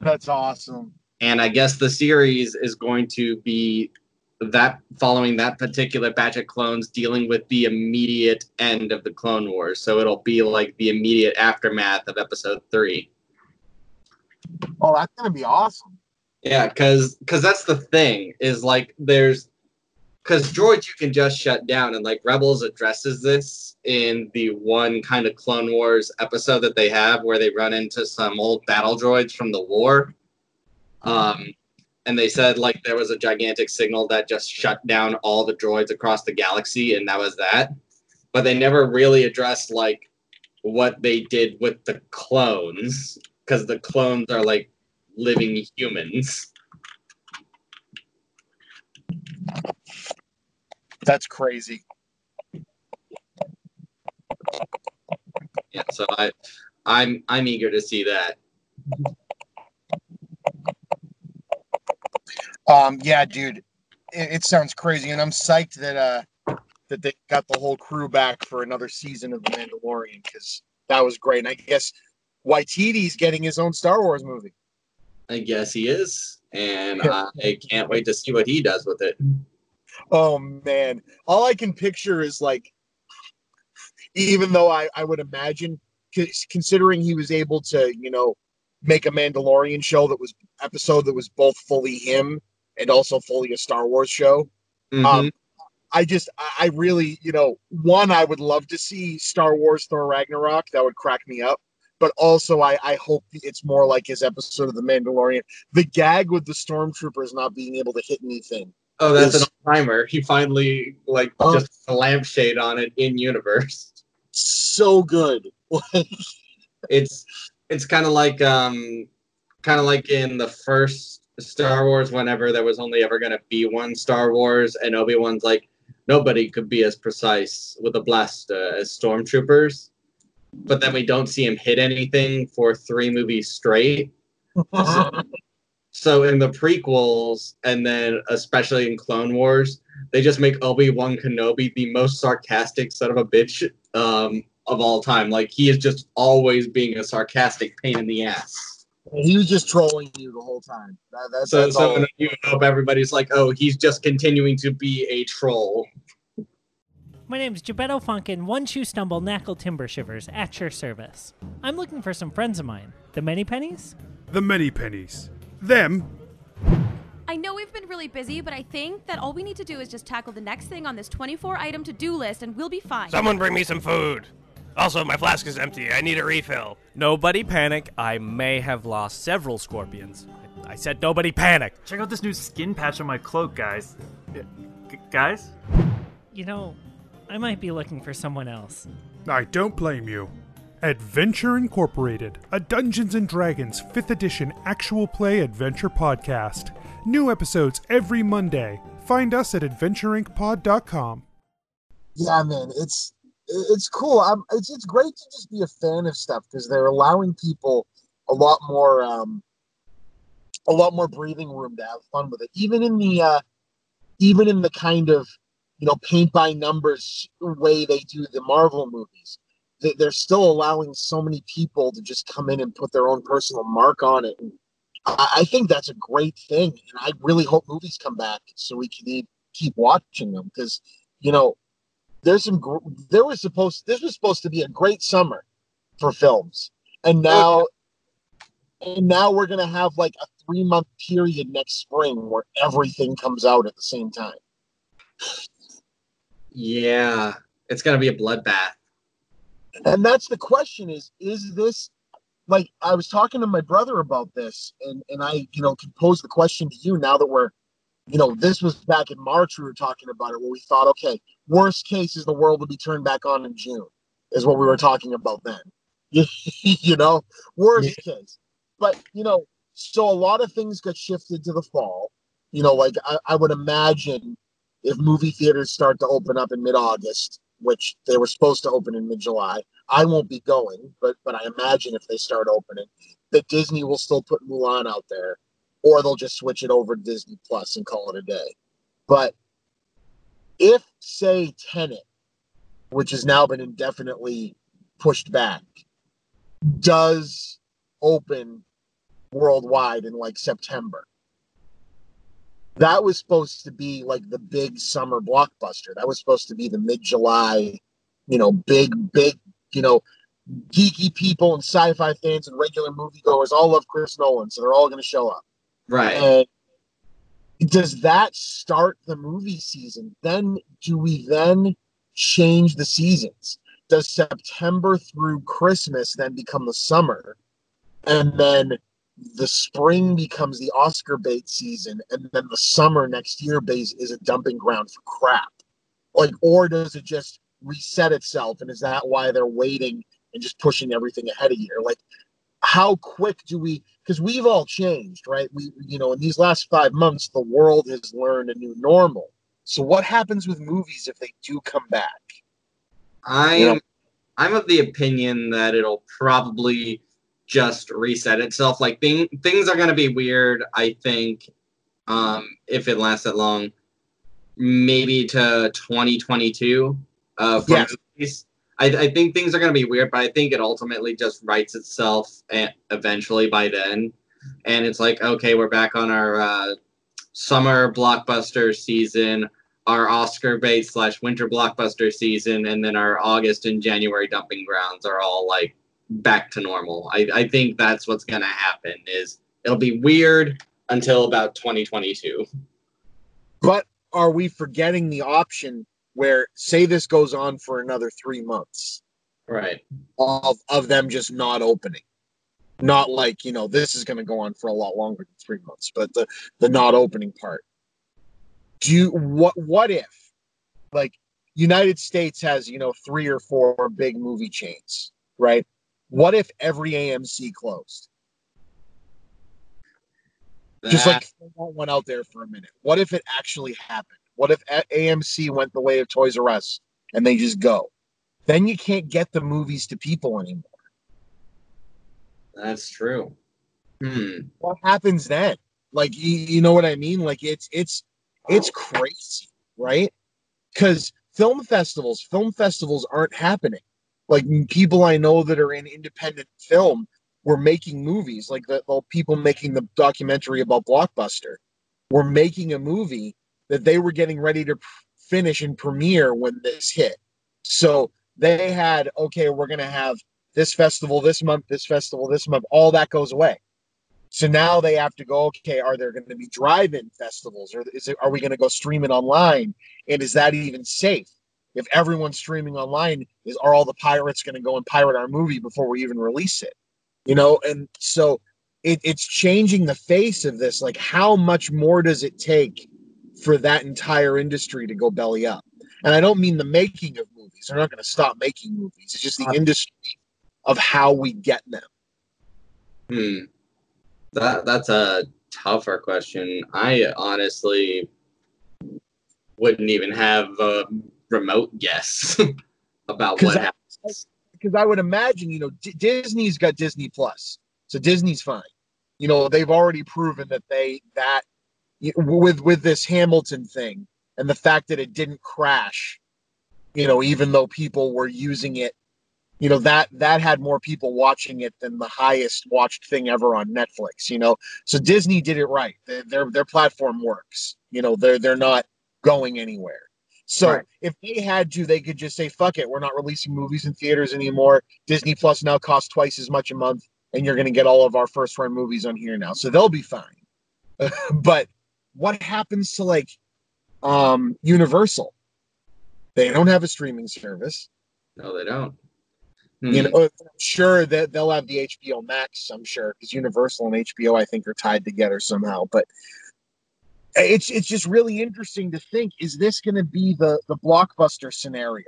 that's awesome And I guess the series is going to be that following that particular batch of clones dealing with the immediate end of the Clone Wars. So it'll be like the immediate aftermath of episode three. oh that's gonna be awesome Yeah, because because that's the thing is like there's because droids you can just shut down and like Rebels addresses this in the one kind of Clone Wars episode that they have where they run into some old battle droids from the war. Um, and they said like there was a gigantic signal that just shut down all the droids across the galaxy, and that was that. But they never really addressed like what they did with the clones because the clones are like living humans. that's crazy Yeah, so I, I'm I'm eager to see that. Um, yeah, dude, it, it sounds crazy, and I'm psyched that uh that they got the whole crew back for another season of The Mandalorian because that was great. And I guess Waititi's getting his own Star Wars movie. I guess he is, and I can't wait to see what he does with it. Oh man, all I can picture is like, even though I I would imagine, considering he was able to, you know, make a Mandalorian show that was episode that was both fully him and also fully a Star Wars show. Mhm. Um, I just, I really, you know, one, I would love to see Star Wars Thor Ragnarok. That would crack me up. But also, I, I hope it's more like his episode of The Mandalorian. The gag with the stormtroopers not being able to hit anything. oh, that's is- an timer. He finally like Oh. just a lampshade on it in universe. So good. It's it's kind of like um, kind of like in the first Star Wars. Whenever there was only ever going to be one Star Wars, and Obi Wan's like, nobody could be as precise with a blast uh, as stormtroopers. But then we don't see him hit anything for three movies straight. So in the prequels, and then especially in Clone Wars, they just make Obi Wan Kenobi the most sarcastic son of a bitch um, of all time. Like he is just always being a sarcastic pain in the ass. He was just trolling you the whole time. That, that's, So, that's so all. you hope everybody's like, oh, he's just continuing to be a troll. My name's Gebetto Funkin, One Shoe Stumble, Knackle Timber Shivers, at your service. I'm looking for some friends of mine. The Many Pennies? The many pennies. Them? I know we've been really busy, but I think that all we need to do is just tackle the next thing on this 24 item to do list and we'll be fine. Someone bring me some food. Also, my flask is empty. I need a refill. Nobody panic. I may have lost several scorpions. I said nobody panic. Check out this new skin patch on my cloak, guys. G- guys? You know, I might be looking for someone else. I don't blame you. Adventure Incorporated, a Dungeons and Dragons 5th edition actual play adventure podcast. New episodes every Monday. Find us at adventureincpod.com. Yeah, man, it's it's cool. I'm, it's it's great to just be a fan of stuff because they're allowing people a lot more um a lot more breathing room to have fun with it. Even in the uh even in the kind of you know paint by numbers way they do the Marvel movies. They, they're still allowing so many people to just come in and put their own personal mark on it. And I, think that's a great thing, and I really hope movies come back so we can keep watching them because you know there's some there was supposed this was supposed to be a great summer for films. And oh, now and now we're gonna have like a three month period next spring where everything comes out at the same time. Yeah, it's gonna be a bloodbath. and that's the question is is this like i was talking to my brother about this and and i you know can pose the question to you now that we're you know this was back in march we were talking about it where we thought okay worst case is the world will be turned back on in june is what we were talking about then you know worst case but you know so a lot of things got shifted to the fall you know like i, I would imagine if movie theaters start to open up in mid-august which they were supposed to open in mid-July. I won't be going, but but I imagine if they start opening, that Disney will still put Mulan out there, or they'll just switch it over to Disney Plus and call it a day. But if say Tenet, which has now been indefinitely pushed back, does open worldwide in like September, that was supposed to be like the big summer blockbuster. That was supposed to be the mid July, you know, big, big, you know, geeky people and sci fi fans and regular moviegoers all love Chris Nolan, so they're all going to show up. Right. And does that start the movie season? Then do we then change the seasons? Does September through Christmas then become the summer? And then the spring becomes the Oscar bait season, and then the summer next year base is a dumping ground for crap. Like, or does it just reset itself? And is that why they're waiting and just pushing everything ahead a year? Like, how quick do we? Because we've all changed, right? We, you know, in these last five months, the world has learned a new normal. So, what happens with movies if they do come back? I'm Yeah. I'm of the opinion that it'll probably just reset itself. Like thing, things are gonna be weird. I think um, if it lasts that long, maybe to 2022 uh, for Yes. movies. I, I think things are gonna be weird, but I think it ultimately just writes itself eventually by then. And it's like, okay, we're back on our uh, summer blockbuster season our Oscar bait slash winter blockbuster season and then our August and January dumping grounds are all like back to normal. I, I think that's what's gonna happen is it'll be weird until about 2022. But are we forgetting the option where, say, this goes on for another three months Right. of of them just not opening? Not like you know this is going to go on for a lot longer than three months, but the the not opening part. Do you what what if like United States has you know three or four big movie chains, right? What if every AMC closed? Just like that one out there for a minute. What if it actually happened? What if AMC went the way of Toys R Us and they just go? Then you can't get the movies to people anymore. that's true. Hmm. What happens then? Like you, you know what I mean? Like it's it's it's crazy, right? Because film festivals, film festivals aren't happening. Like people I know that are in independent film were making movies, like the, the people making the documentary about Blockbuster, were making a movie that they were getting ready to finish and premiere when this hit. So they had, okay, we're gonna have this festival this month, this festival this month, all that goes away. So now they have to go, okay, are there going to be drive-in festivals or is it are we going to go stream it online? And is that even safe? If everyone's streaming online, is are all the pirates going to go and pirate our movie before we even release it? You know, and so it, it's changing the face of this. Like, how much more does it take for that entire industry to go belly up? And I don't mean the making of movies. They're not going to stop making movies. It's just the industry of how we get them. Hmm. That that's a tougher question. I honestly wouldn't even have a remote guess about what happens. Because I would imagine, you know, D- Disney's got Disney Plus, so Disney's fine. You know, they've already proven that they that with with this Hamilton thing and the fact that it didn't crash. You know, even though people were using it you know that that had more people watching it than the highest watched thing ever on Netflix. You know, so Disney did it right. Their their, their platform works. You know, they're they're not going anywhere. So right. if they had to, they could just say, "Fuck it, we're not releasing movies in theaters anymore." Disney Plus now costs twice as much a month, and you're going to get all of our first run movies on here now, so they'll be fine. but what happens to like um Universal? They don't have a streaming service. No, they don't. Mm-hmm. You know, sure that they'll have the HBO Max. I'm sure because Universal and HBO, I think, are tied together somehow. But it's it's just really interesting to think: is this going to be the the blockbuster scenario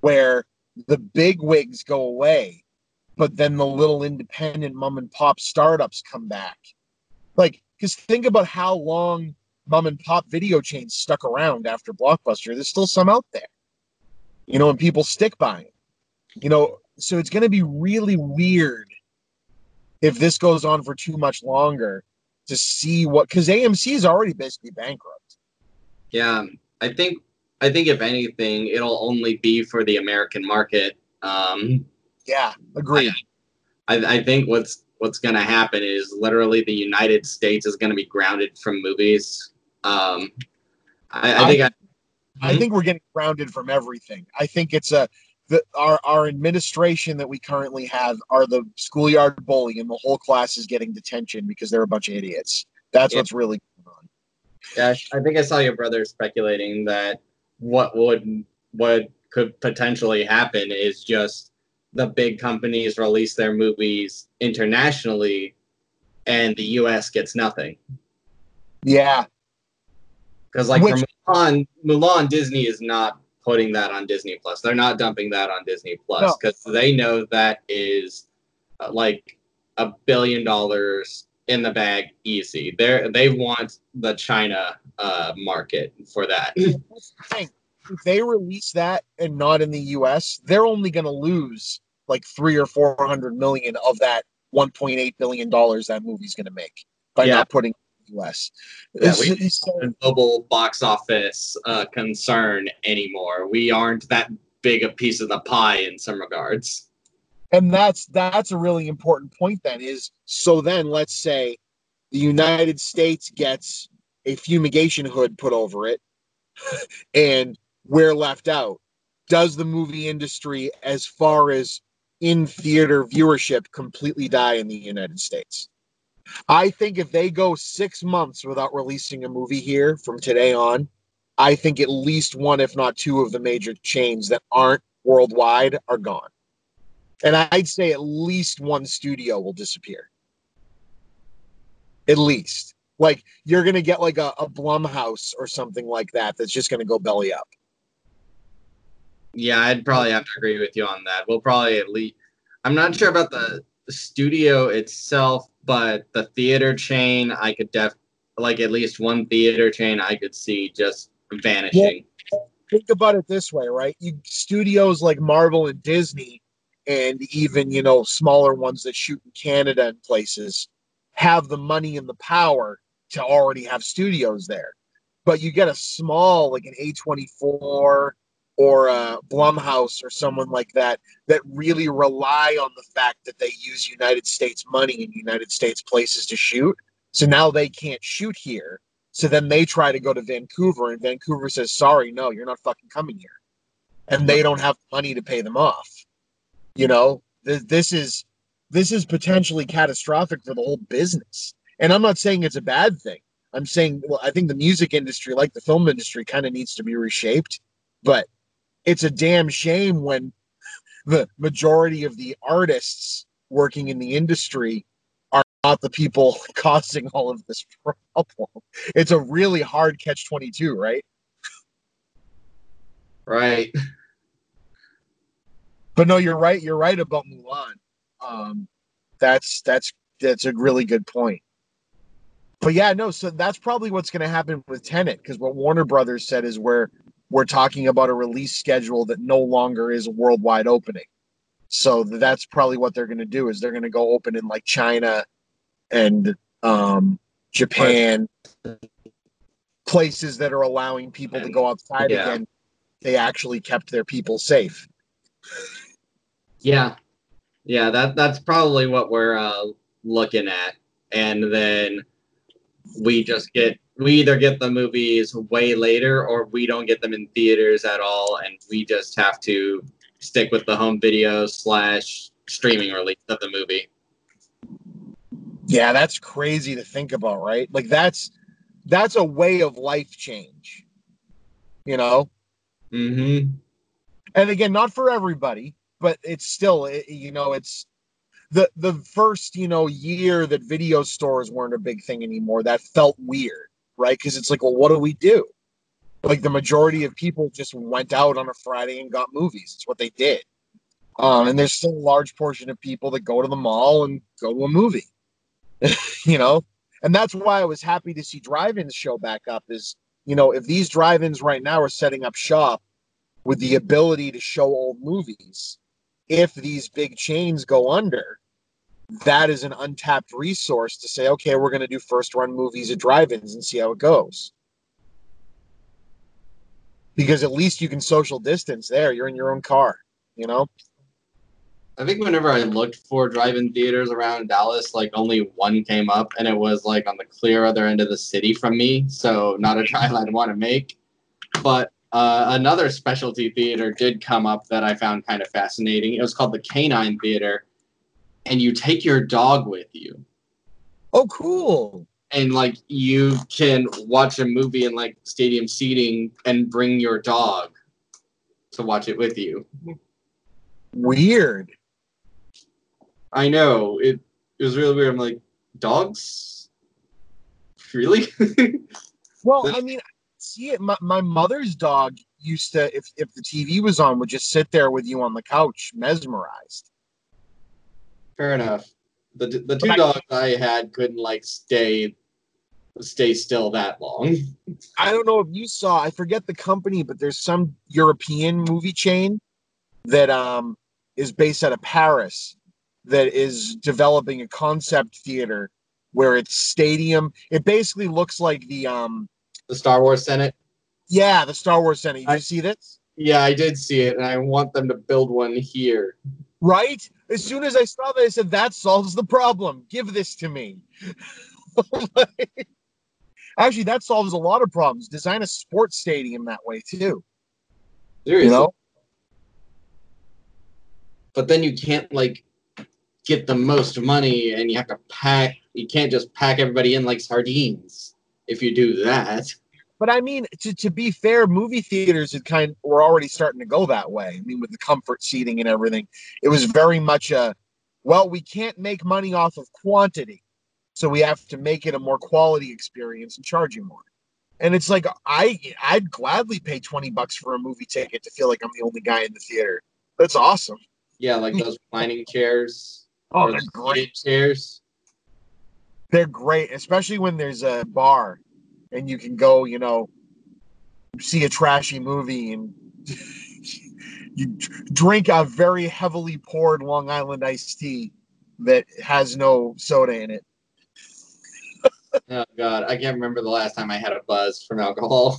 where the big wigs go away, but then the little independent mom and pop startups come back? Like, because think about how long mom and pop video chains stuck around after Blockbuster. There's still some out there, you know, and people stick by it. You know, so it's going to be really weird if this goes on for too much longer to see what because AMC is already basically bankrupt. Yeah, I think I think if anything, it'll only be for the American market. Um, yeah, agree. I, I think what's what's going to happen is literally the United States is going to be grounded from movies. Um, I, I think I, I think we're getting grounded from everything. I think it's a the, our our administration that we currently have are the schoolyard bully, and the whole class is getting detention because they're a bunch of idiots. That's yeah. what's really going on. Yeah, I think I saw your brother speculating that what would what could potentially happen is just the big companies release their movies internationally, and the U.S. gets nothing. Yeah, because like Which, for Mulan, Mulan, Disney is not putting that on Disney Plus. They're not dumping that on Disney Plus because no. they know that is uh, like a billion dollars in the bag easy. They they want the China uh, market for that. If they release that and not in the U.S., they're only going to lose like three or four hundred million of that 1.8 billion dollars that movie's going to make by yeah. not putting US. Yeah, we are not a global box office uh, concern anymore. We aren't that big a piece of the pie in some regards. And that's that's a really important point. Then is so. Then let's say the United States gets a fumigation hood put over it, and we're left out. Does the movie industry, as far as in theater viewership, completely die in the United States? I think if they go six months without releasing a movie here from today on, I think at least one, if not two, of the major chains that aren't worldwide are gone. And I'd say at least one studio will disappear. At least. Like you're gonna get like a, a Blumhouse or something like that that's just gonna go belly up. Yeah, I'd probably have to agree with you on that. We'll probably at least I'm not sure about the studio itself, but the theater chain, I could def like at least one theater chain I could see just vanishing. Think about it this way, right? You studios like Marvel and Disney, and even you know smaller ones that shoot in Canada and places, have the money and the power to already have studios there. But you get a small like an A24 or a Blumhouse or someone like that that really rely on the fact that they use United States money in United States places to shoot. So now they can't shoot here. So then they try to go to Vancouver, and Vancouver says, "Sorry, no, you're not fucking coming here," and they don't have money to pay them off. You know, this, this is this is potentially catastrophic for the whole business. And I'm not saying it's a bad thing. I'm saying, well, I think the music industry, like the film industry, kind of needs to be reshaped. But it's a damn shame when the majority of the artists working in the industry are not the people causing all of this problem. It's a really hard catch 22, right? Right. But no, you're right. You're right about Mulan. Um, that's that's that's a really good point. But yeah, no. So that's probably what's going to happen with Tenet because what Warner Brothers said is where we're talking about a release schedule that no longer is a worldwide opening. So that's probably what they're going to do is they're going to go open in like China and um, Japan, places that are allowing people to go outside Yeah. again. They actually kept their people safe. Yeah, yeah. That that's probably what we're uh, looking at, and then we just get we either get the movies way later or we don't get them in theaters at all, and we just have to stick with the home video slash streaming release of the movie. Yeah, that's crazy to think about, right? Like that's that's a way of life change. You know? Mm-hmm. And again, not for everybody, but it's still you know, it's the the first, you know, year that video stores weren't a big thing anymore. That felt weird, right? Cuz it's like, well, what do we do? Like the majority of people just went out on a Friday and got movies. It's what they did. Um, and there's still a large portion of people that go to the mall and go to a movie. you know and that's why i was happy to see drive-ins show back up is you know if these drive-ins right now are setting up shop with the ability to show old movies if these big chains go under that is an untapped resource to say okay we're going to do first run movies at drive-ins and see how it goes because at least you can social distance there you're in your own car you know I think whenever I looked for drive-in theaters around Dallas, like only one came up, and it was like on the clear other end of the city from me. So not a drive I'd want to make. But uh, another specialty theater did come up that I found kind of fascinating. It was called the Canine Theater, and you take your dog with you, oh cool and like you can watch a movie in like stadium seating and bring your dog to watch it with you. weird I know it. It was really weird. I'm like, dogs, really? Well, I mean, see it. My, my mother's dog used to, if if the TV was on, would just sit there with you on the couch, mesmerized. Fair enough. The the two dogs I had couldn't like stay stay still that long. I don't know if you saw. I forget the company, but there's some European movie chain that um is based out of Paris that is developing a concept theater where it's stadium. It basically looks like the um The Star Wars Senate. yeah the Star Wars Senate. Did I- you see this? Yeah, I did see it, and I want them to build one here. Right? As soon as I saw that, I said, that solves the problem. Give this to me. Actually, that solves a lot of problems. Design a sports stadium that way, too. Seriously. You know? But then you can't like get the most money, and you have to pack. You can't just pack everybody in like sardines if you do that. But I mean, to, to be fair, movie theaters had kind were already starting to go that way. I mean, with the comfort seating and everything, it was very much a well, we can't make money off of quantity, so we have to make it a more quality experience and charge you more. And it's like I I'd gladly pay twenty bucks for a movie ticket to feel like I'm the only guy in the theater. That's awesome. Yeah, like those reclining chairs. Oh, they're those great. chairs. They're great, especially when there's a bar and you can go, you know, see a trashy movie and you drink a very heavily poured Long Island iced tea that has no soda in it. Oh god, I can't remember the last time I had a buzz from alcohol.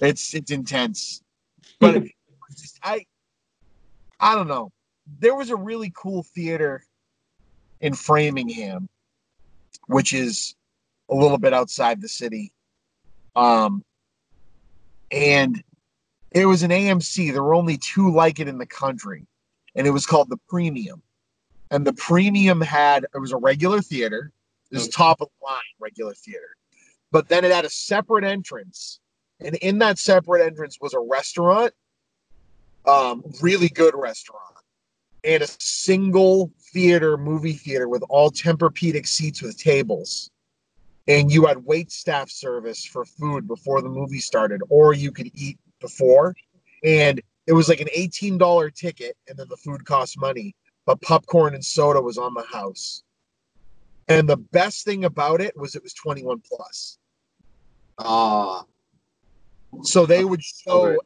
It's it's intense. But I I don't know. There was a really cool theater in Framingham, which is a little bit outside the city. Um and it was an AMC. There were only two like it in the country, and it was called the Premium. and the premium had it was a regular theater. This is Okay. top of the line regular theater, but then it had a separate entrance, and in that separate entrance was a restaurant, um, really good restaurant, and a single theater movie theater with all Tempur-Pedic seats with tables. And you had wait staff service for food before the movie started, or you could eat before. And it was like an $18 ticket, and then the food cost money but popcorn and soda was on the house. And the best thing about it was it was 21 plus. Ah, So they would show.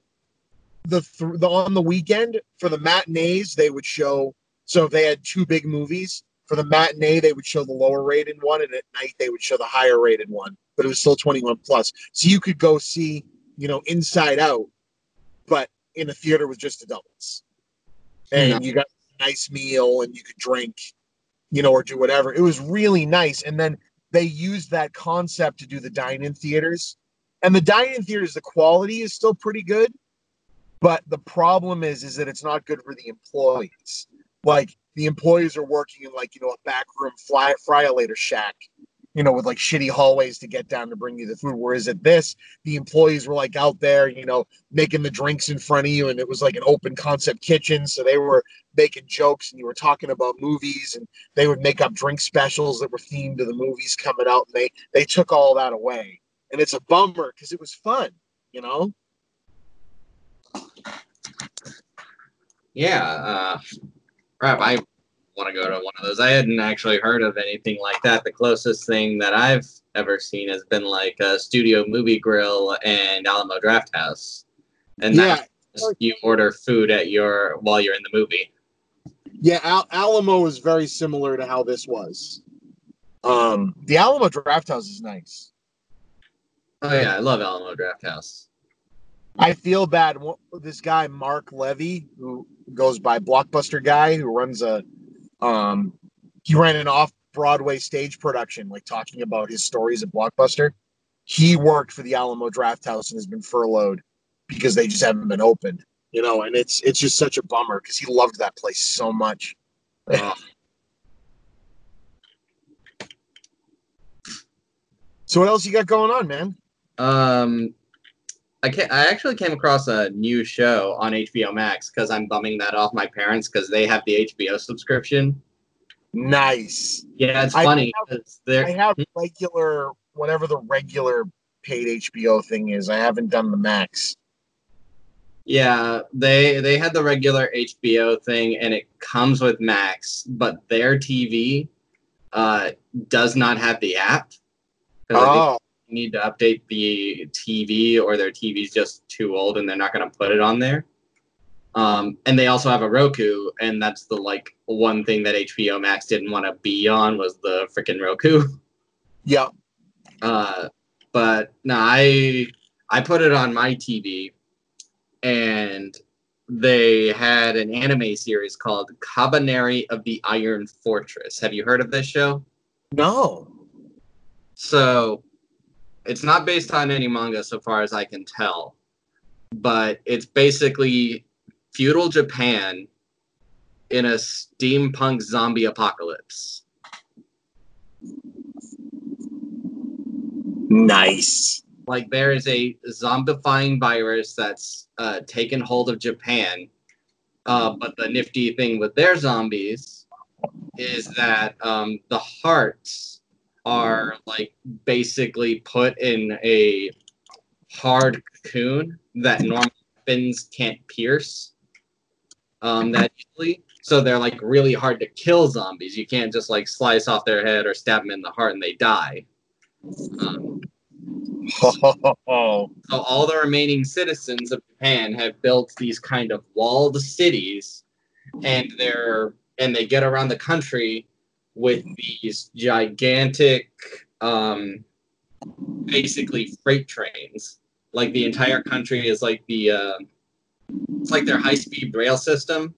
The, th- the on the weekend for the matinees, they would show. So if they had two big movies for the matinee, they would show the lower rated one, and at night they would show the higher rated one. But it was still 21 plus. So you could go see, you know, Inside Out, but in a theater with just adults. And you got a nice meal and you could drink, you know, or do whatever. It was really nice. And then they used that concept to do the dine-in theaters. And the dine-in theaters, the quality is still pretty good, but the problem is, is that it's not good for the employees. Like the employees are working in like you know a back room fly fryolator shack, you know, with like shitty hallways to get down to bring you the food. Whereas at this, the employees were like out there, you know, making the drinks in front of you, and it was like an open concept kitchen, so they were making jokes and you were talking about movies, and they would make up drink specials that were themed to the movies coming out, and they they took all that away, and it's a bummer because it was fun, you know. Yeah. Uh, crap, I want to go to one of those. I hadn't actually heard of anything like that. The closest thing that I've ever seen has been like a studio movie grill and Alamo Drafthouse, and Yeah, that's you order food at your while you're in the movie. Yeah, Al- Alamo is very similar to how this was. Um, the Alamo Drafthouse is nice. Oh yeah, I love Alamo Drafthouse. I feel bad. This guy Mark Levy, who goes by Blockbuster Guy, who runs a, um, he ran an off Broadway stage production, like talking about his stories at Blockbuster. He worked for the Alamo Drafthouse and has been furloughed because they just haven't been opened. You know, and it's it's just such a bummer because he loved that place so much. So what else you got going on, man? Um, I ca I actually came across a new show on HBO Max because I'm bumming that off my parents because they have the HBO subscription. Nice. Yeah, it's I funny have- I have regular, whatever the regular paid HBO thing is. I haven't done the max. yeah they they had the regular HBO thing and it comes with Max, but their TV uh does not have the app. 'Cause I think Oh, need to update the TV or their TV's just too old and they're not going to put it on there. Um, and they also have a Roku, and that's the like one thing that HBO Max didn't want to be on was the freaking Roku. yeah. Uh, but no, I I put it on my TV, and they had an anime series called Kabaneri of the Iron Fortress. Have you heard of this show? No. So it's not based on any manga so far as I can tell, but it's basically feudal Japan in a steampunk zombie apocalypse. Nice. Like there is a zombifying virus that's uh, taken hold of Japan, uh, but the nifty thing with their zombies is that um, the hearts are like basically put in a hard cocoon that normal weapons can't pierce um, that easily. So they're like really hard to kill zombies. You can't just like slice off their head or stab them in the heart and they die. Um, so all the remaining citizens of Japan have built these kind of walled cities, and they're and they get around the country with these gigantic, um, basically freight trains. Like the entire country is like the uh, it's like their high speed rail system,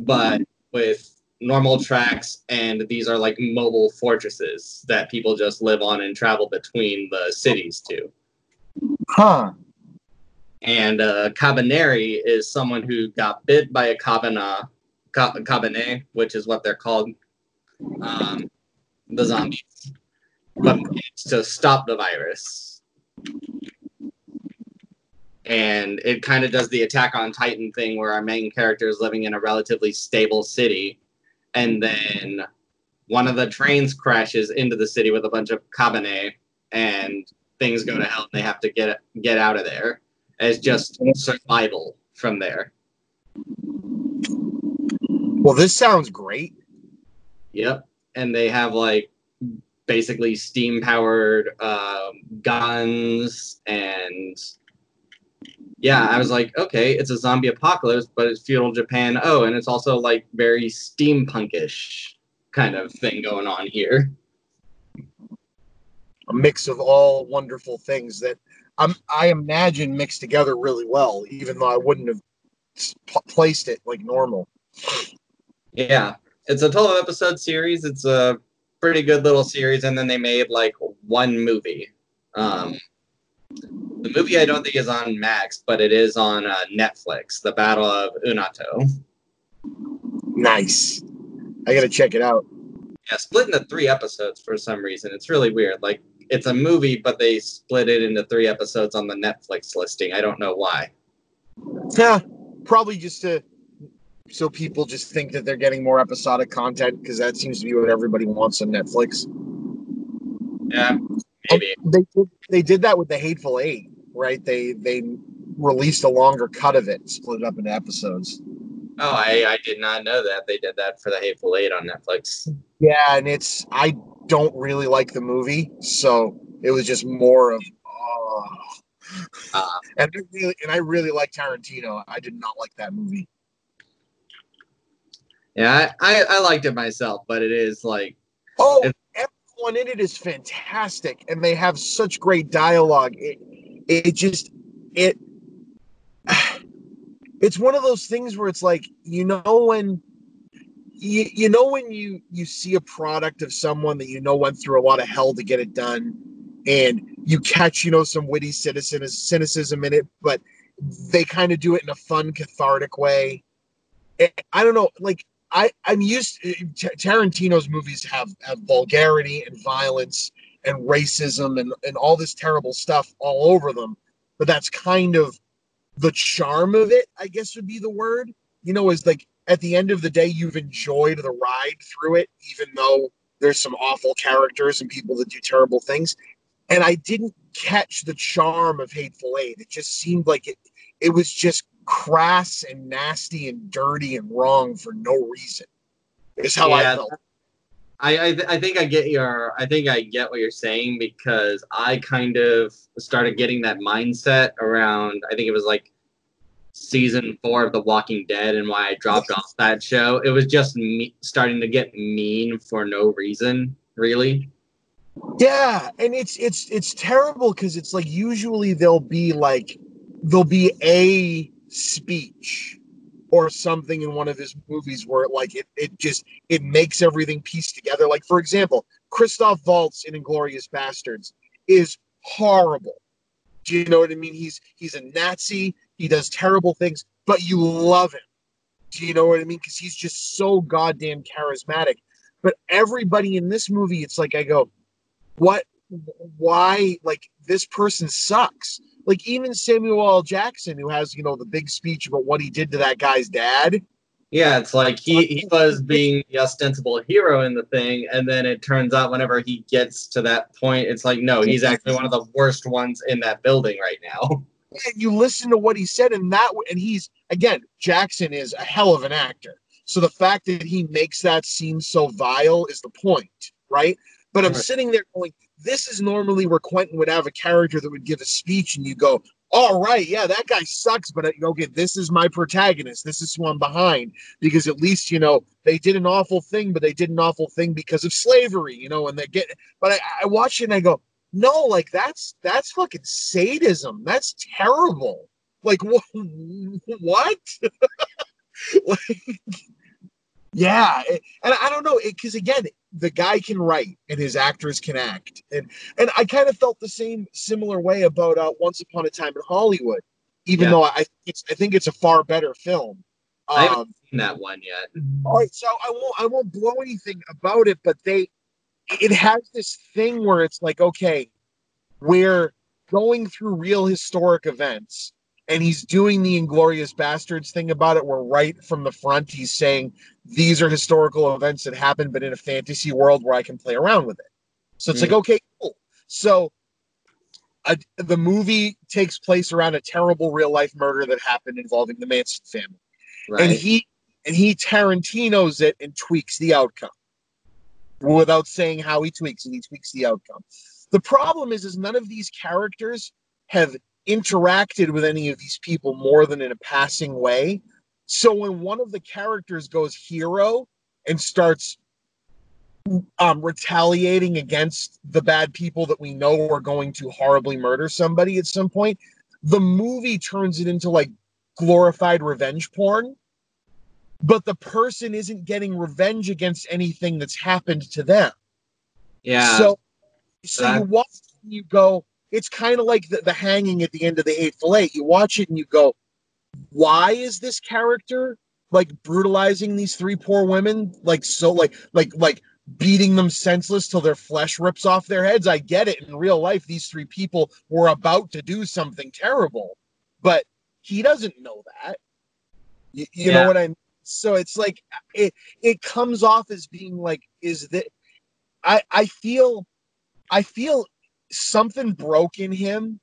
but with normal tracks and these are like mobile fortresses that people just live on and travel between the cities to. huh. And uh, Kabaneri is someone who got bit by a Kabane Kabane, which is what they're called, um, the zombies. But to stop the virus. And it kind of does the Attack on Titan thing where our main character is living in a relatively stable city. And then one of the trains crashes into the city with a bunch of Kabane and things go to hell and they have to get get out of there. As just survival from there. Well, this sounds great. Yep. And they have like basically steam powered um, guns and yeah, I was like, okay, it's a zombie apocalypse, but it's feudal Japan. Oh, and it's also like very steampunkish kind of thing going on here. A mix of all wonderful things that I'm, I imagine mixed together really well, even though I wouldn't have placed it like normal. Yeah, it's a 12 episode series. It's a pretty good little series, and then they made like one movie. Um, the movie I don't think is on Max, but it is on uh, Netflix. The Battle of Unato. Nice. I gotta check it out. Yeah, split into three episodes for some reason. It's really weird. Like it's a movie, but they split it into three episodes on the Netflix listing. I don't know why. Yeah, probably just to so people just think that they're getting more episodic content because that seems to be what everybody wants on Netflix. Yeah, maybe. They they did that with the Hateful Eight, right? They they released a longer cut of it, split it up into episodes. Oh, I, I did not know that they did that for the Hateful Eight on Netflix. Yeah, and it's I don't really like the movie, so it was just more of oh. Uh, and I really and I really like Tarantino. I did not like that movie. Yeah, I, I, I liked it myself, but it is like Oh, everyone in it is fantastic, and they have such great dialogue. It, it just, it, it's one of those things where it's like you know when, you, you know when you you see a product of someone that you know went through a lot of hell to get it done, and you catch you know some witty cynicism cynicism in it, but they kind of do it in a fun, cathartic way. I- I don't know, like I I'm used. Uh, T- Tarantino's movies have have vulgarity and violence and racism and and all this terrible stuff all over them, but that's kind of the charm of it. I guess would be the word. You know, is like at the end of the day, you've enjoyed the ride through it, even though there's some awful characters and people that do terrible things. And I didn't catch the charm of Hateful Eight. It just seemed like it. It was just crass and nasty and dirty and wrong for no reason. Is how I Yeah. felt. I I, th- I think I get your I think I get what you're saying because I kind of started getting that mindset around I think it was like season four of The Walking Dead and why I dropped off that show. It was just me starting to get mean for no reason, really. Yeah, and it's it's it's terrible because it's like usually there'll be like there'll be a speech or something in one of his movies where like it it just it makes everything piece together. Like for example, Christoph Waltz in Inglourious Basterds is horrible. Do you know what I mean? He's he's a Nazi. He does terrible things, but you love him. Do you know what I mean? Because he's just so goddamn charismatic. But everybody in this movie, it's like I go, what why like this person sucks like even samuel l jackson who has you know the big speech about what he did to that guy's dad Yeah, it's like he, he was being the ostensible hero in the thing, and then it turns out whenever he gets to that point, it's like, no, he's actually one of the worst ones in that building right now. and you listen to what he said and that and he's again jackson is a hell of an actor so the fact that he makes that seem so vile is the point right but i'm Right. sitting there going this is normally where quentin would have a character that would give a speech and you go all right yeah that guy sucks but uh, okay this is my protagonist this is who i'm behind because at least you know they did an awful thing but they did an awful thing because of slavery you know and they get but i, I watch it and i go no, like that's that's fucking sadism. That's terrible. Like wh- what? like, yeah, and I don't know because again, the guy can write and his actors can act, and and I kind of felt the same similar way about uh, Once Upon a Time in Hollywood, even Yeah. though I it's I think it's a far better film. I haven't Um, seen that one yet. All right, so I won't I won't blow anything about it, but they it has this thing where it's like, okay, we're going through real historic events, and he's doing the Inglourious Basterds thing about it, where right from the front he's saying these are historical events that happened, but in a fantasy world where I can play around with it. So it's Mm. like, okay, cool. So the movie takes place around a terrible real life murder that happened involving the Manson family Right. and he and he Tarantino's it and tweaks the outcome without saying how he tweaks it. He tweaks the outcome. The problem is, is none of these characters have interacted with any of these people more than in a passing way. So when one of the characters goes hero and starts um, retaliating against the bad people that we know are going to horribly murder somebody at some point, the movie turns it into like glorified revenge porn but the person isn't getting revenge against anything that's happened to them. yeah. So, so you watch and you go, it's kind of like the, the hanging at the end of the Hateful Eight. You watch it and you go, why is this character like brutalizing these three poor women? Like so, like like like beating them senseless till their flesh rips off their heads. I get it. In real life, these three people were about to do something terrible, but he doesn't know that. You, you know what I mean? So it's like it it comes off as being like, is that I I feel I feel something broke in him,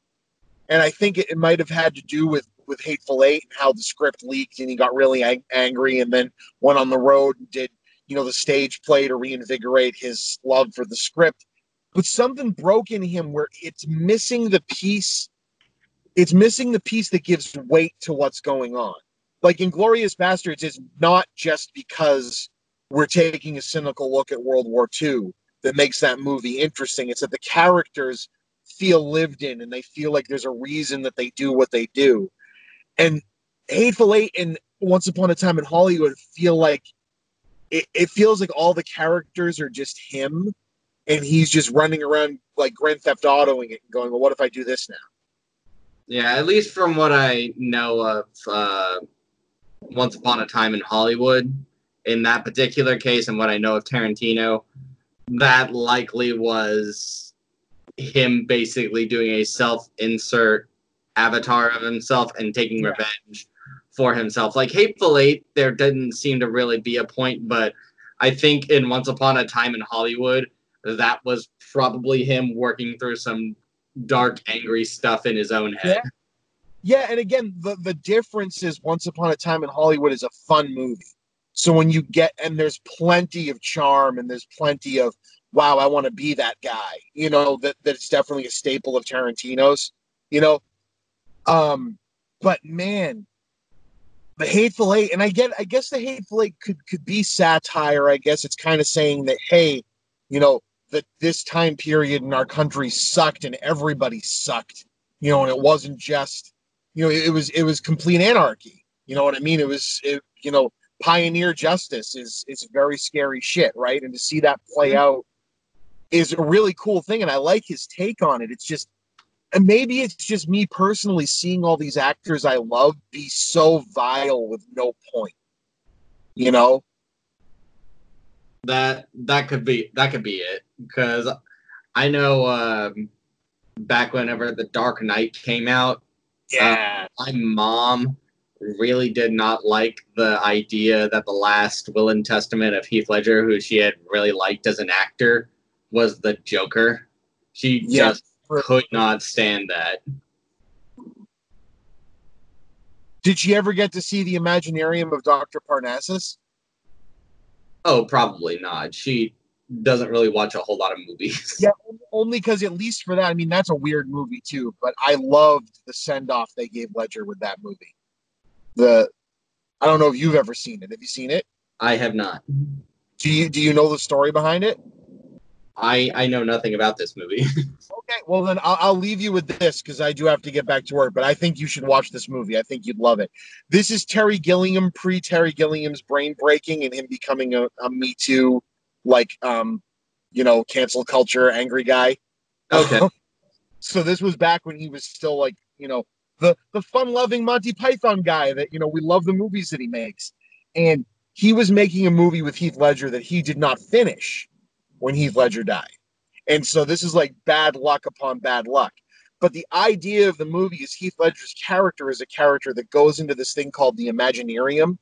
and I think it, it might have had to do with with Hateful Eight and how the script leaked and he got really ang- angry and then went on the road and did you know the stage play to reinvigorate his love for the script. But something broke in him where it's missing the piece. It's missing the piece that gives weight to what's going on. Like Inglourious Basterds is not just because we're taking a cynical look at World War II that makes that movie interesting. It's that the characters feel lived in and they feel like there's a reason that they do what they do. And Hateful Eight and Once Upon a Time in Hollywood feel like it, it feels like all the characters are just him and he's just running around like Grand Theft Autoing it and going, Well, what if I do this now? Yeah, at least from what I know of uh, Once Upon a Time in Hollywood, in that particular case, and what I know of Tarantino, that likely was him basically doing a self insert avatar of himself and taking Yeah. revenge for himself. Like Hateful Eight, there didn't seem to really be a point, but I think in Once Upon a Time in Hollywood, that was probably him working through some dark, angry stuff in his own head. Yeah, and again, the the difference is Once Upon a Time in Hollywood is a fun movie. So when you get and there's plenty of charm and there's plenty of wow, I want to be that guy. You know that that's definitely a staple of Tarantino's. You know, um, but man, the Hateful Eight, and I get, I guess the Hateful Eight could could be satire. I guess it's kind of saying that hey, you know, that this time period in our country sucked and everybody sucked. You know, and it wasn't just you know, it, it was it was complete anarchy. You know what I mean? It was it, you know, pioneer justice is is very scary shit, right? And to see that play out is a really cool thing, and I like his take on it. It's just, and maybe it's just me personally seeing all these actors I love be so vile with no point. You know? that that could be that could be it because I know um, back whenever the Dark Knight came out, Yeah. my mom really did not like the idea that the last will and testament of Heath Ledger, who she had really liked as an actor, was the Joker. She Yeah. just could not stand that. Did she ever get to see the Imaginarium of Doctor Parnassus? Oh, probably not. She doesn't really watch a whole lot of movies. Yeah, only because at least for that, I mean, that's a weird movie too. But I loved the send off they gave Ledger with that movie. The, I don't know if you've ever seen it. Have you seen it? I have not. Do you do you know the story behind it? I I know nothing about this movie. Okay, well then I'll, I'll leave you with this because I do have to get back to work. But I think you should watch this movie. I think you'd love it. This is Terry Gilliam pre Terry Gilliam's brain breaking and him becoming a, a Me Too, like um, you know, cancel culture angry guy. okay. so this was back when he was still like you know the the fun loving Monty Python guy that you know we love the movies that he makes, and he was making a movie with Heath Ledger that he did not finish when Heath Ledger died. And so this is like bad luck upon bad luck. But the idea of the movie is Heath Ledger's character is a character that goes into this thing called the Imaginarium.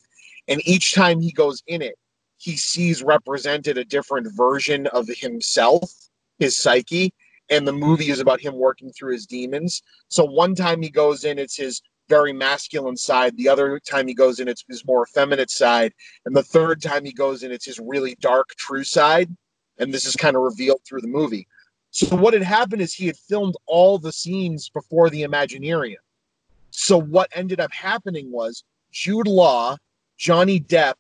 And each time he goes in it, he sees represented a different version of himself, his psyche. And the movie is about him working through his demons. So one time he goes in, it's his very masculine side. The other time he goes in, it's his more effeminate side. And the third time he goes in, it's his really dark, true side. And this is kind of revealed through the movie. So what had happened is he had filmed all the scenes before the Imaginarium. So what ended up happening was Jude Law, Johnny Depp,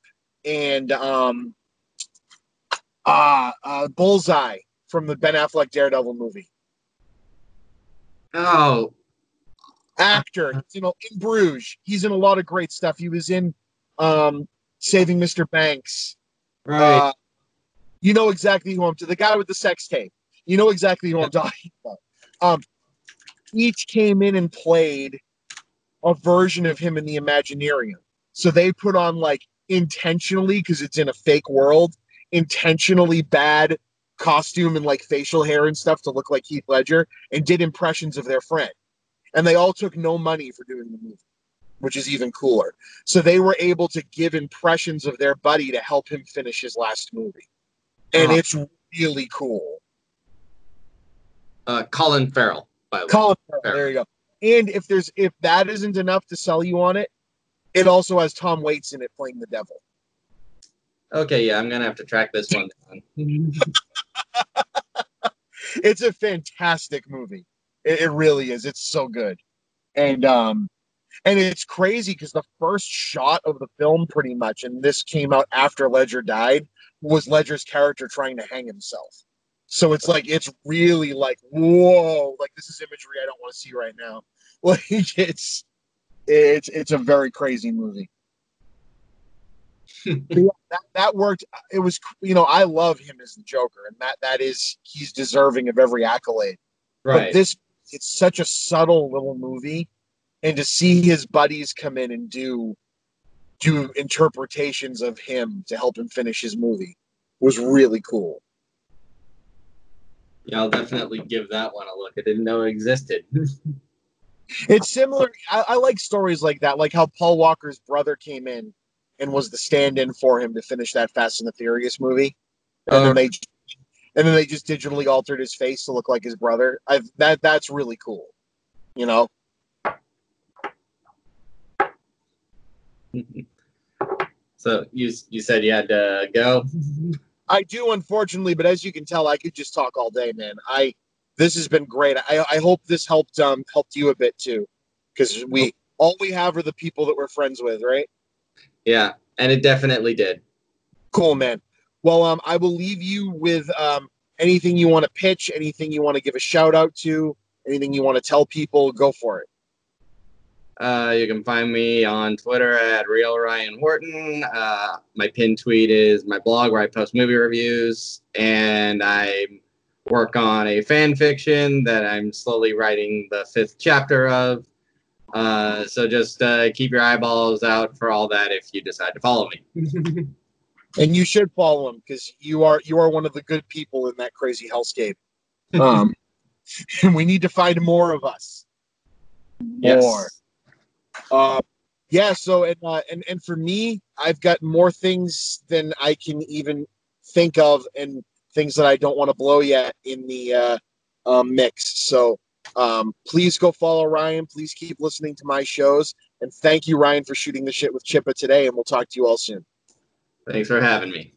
and um, uh, uh, Bullseye from the Ben Affleck Daredevil movie. Oh, actor. He's in, in Bruges. He's in a lot of great stuff. He was in um, Saving Mr. Banks. right. Uh, you know exactly who I'm to. The guy with the sex tape. You know exactly who I'm talking about. Um, each came in and played a version of him in the Imaginarium. So they put on like intentionally because it's in a fake world, intentionally bad costume and like facial hair and stuff to look like Heath Ledger, and did impressions of their friend. And they all took no money for doing the movie, which is even cooler. So they were able to give impressions of their buddy to help him finish his last movie. And Uh-huh. it's really cool. uh, Colin Farrell, by the way. Colin Farrell, there you go. And if there's if that isn't enough to sell you on it, it also has Tom Waits in it playing the devil. Okay, yeah, I'm gonna have to track this one down. It's a fantastic movie. It, it really is. It's so good. And um and it's crazy because the first shot of the film pretty much, and this came out after Ledger died, was Ledger's character trying to hang himself. So it's like it's really like, whoa, like this is imagery I don't want to see right now. Like it's it's it's a very crazy movie. But yeah, that, that worked. It was, you know, I love him as the Joker, and that that is he's deserving of every accolade. But Right. this, it's such a subtle little movie, and to see his buddies come in and do do interpretations of him to help him finish his movie was really cool. yeah, I'll definitely give that one a look. I didn't know it existed. It's similar. I, I like stories like that, like how Paul Walker's brother came in and was the stand-in for him to finish that Fast and the Furious movie, and Oh. then they and then they just digitally altered his face to look like his brother. I that that's really cool. You know, so you you said you had to go. I do unfortunately, but as you can tell, I could just talk all day, man. I this has been great. I I hope this helped um helped you a bit too, because we all we have are the people that we're friends with, right? Yeah, and it definitely did. Cool, man. Well, um, I will leave you with um anything you want to pitch, anything you want to give a shout out to, anything you want to tell people. Go for it. Uh, you can find me on Twitter at Real Ryan Horton. Uh, my pin tweet is my blog where I post movie reviews, and I work on a fan fiction that I'm slowly writing the fifth chapter of. Uh, so just uh, keep your eyeballs out for all that if you decide to follow me. And you should follow him because you are you are one of the good people in that crazy hellscape. Um, and we need to find more of us. Yes. More. Uh, yeah. So and uh, and and for me, I've got more things than I can even think of, and things that I don't want to blow yet in the uh, um, mix. So um, please go follow Ryan. Please keep listening to my shows, and thank you, Ryan, for shooting the shit with Chippa today. And we'll talk to you all soon. Thanks for having me.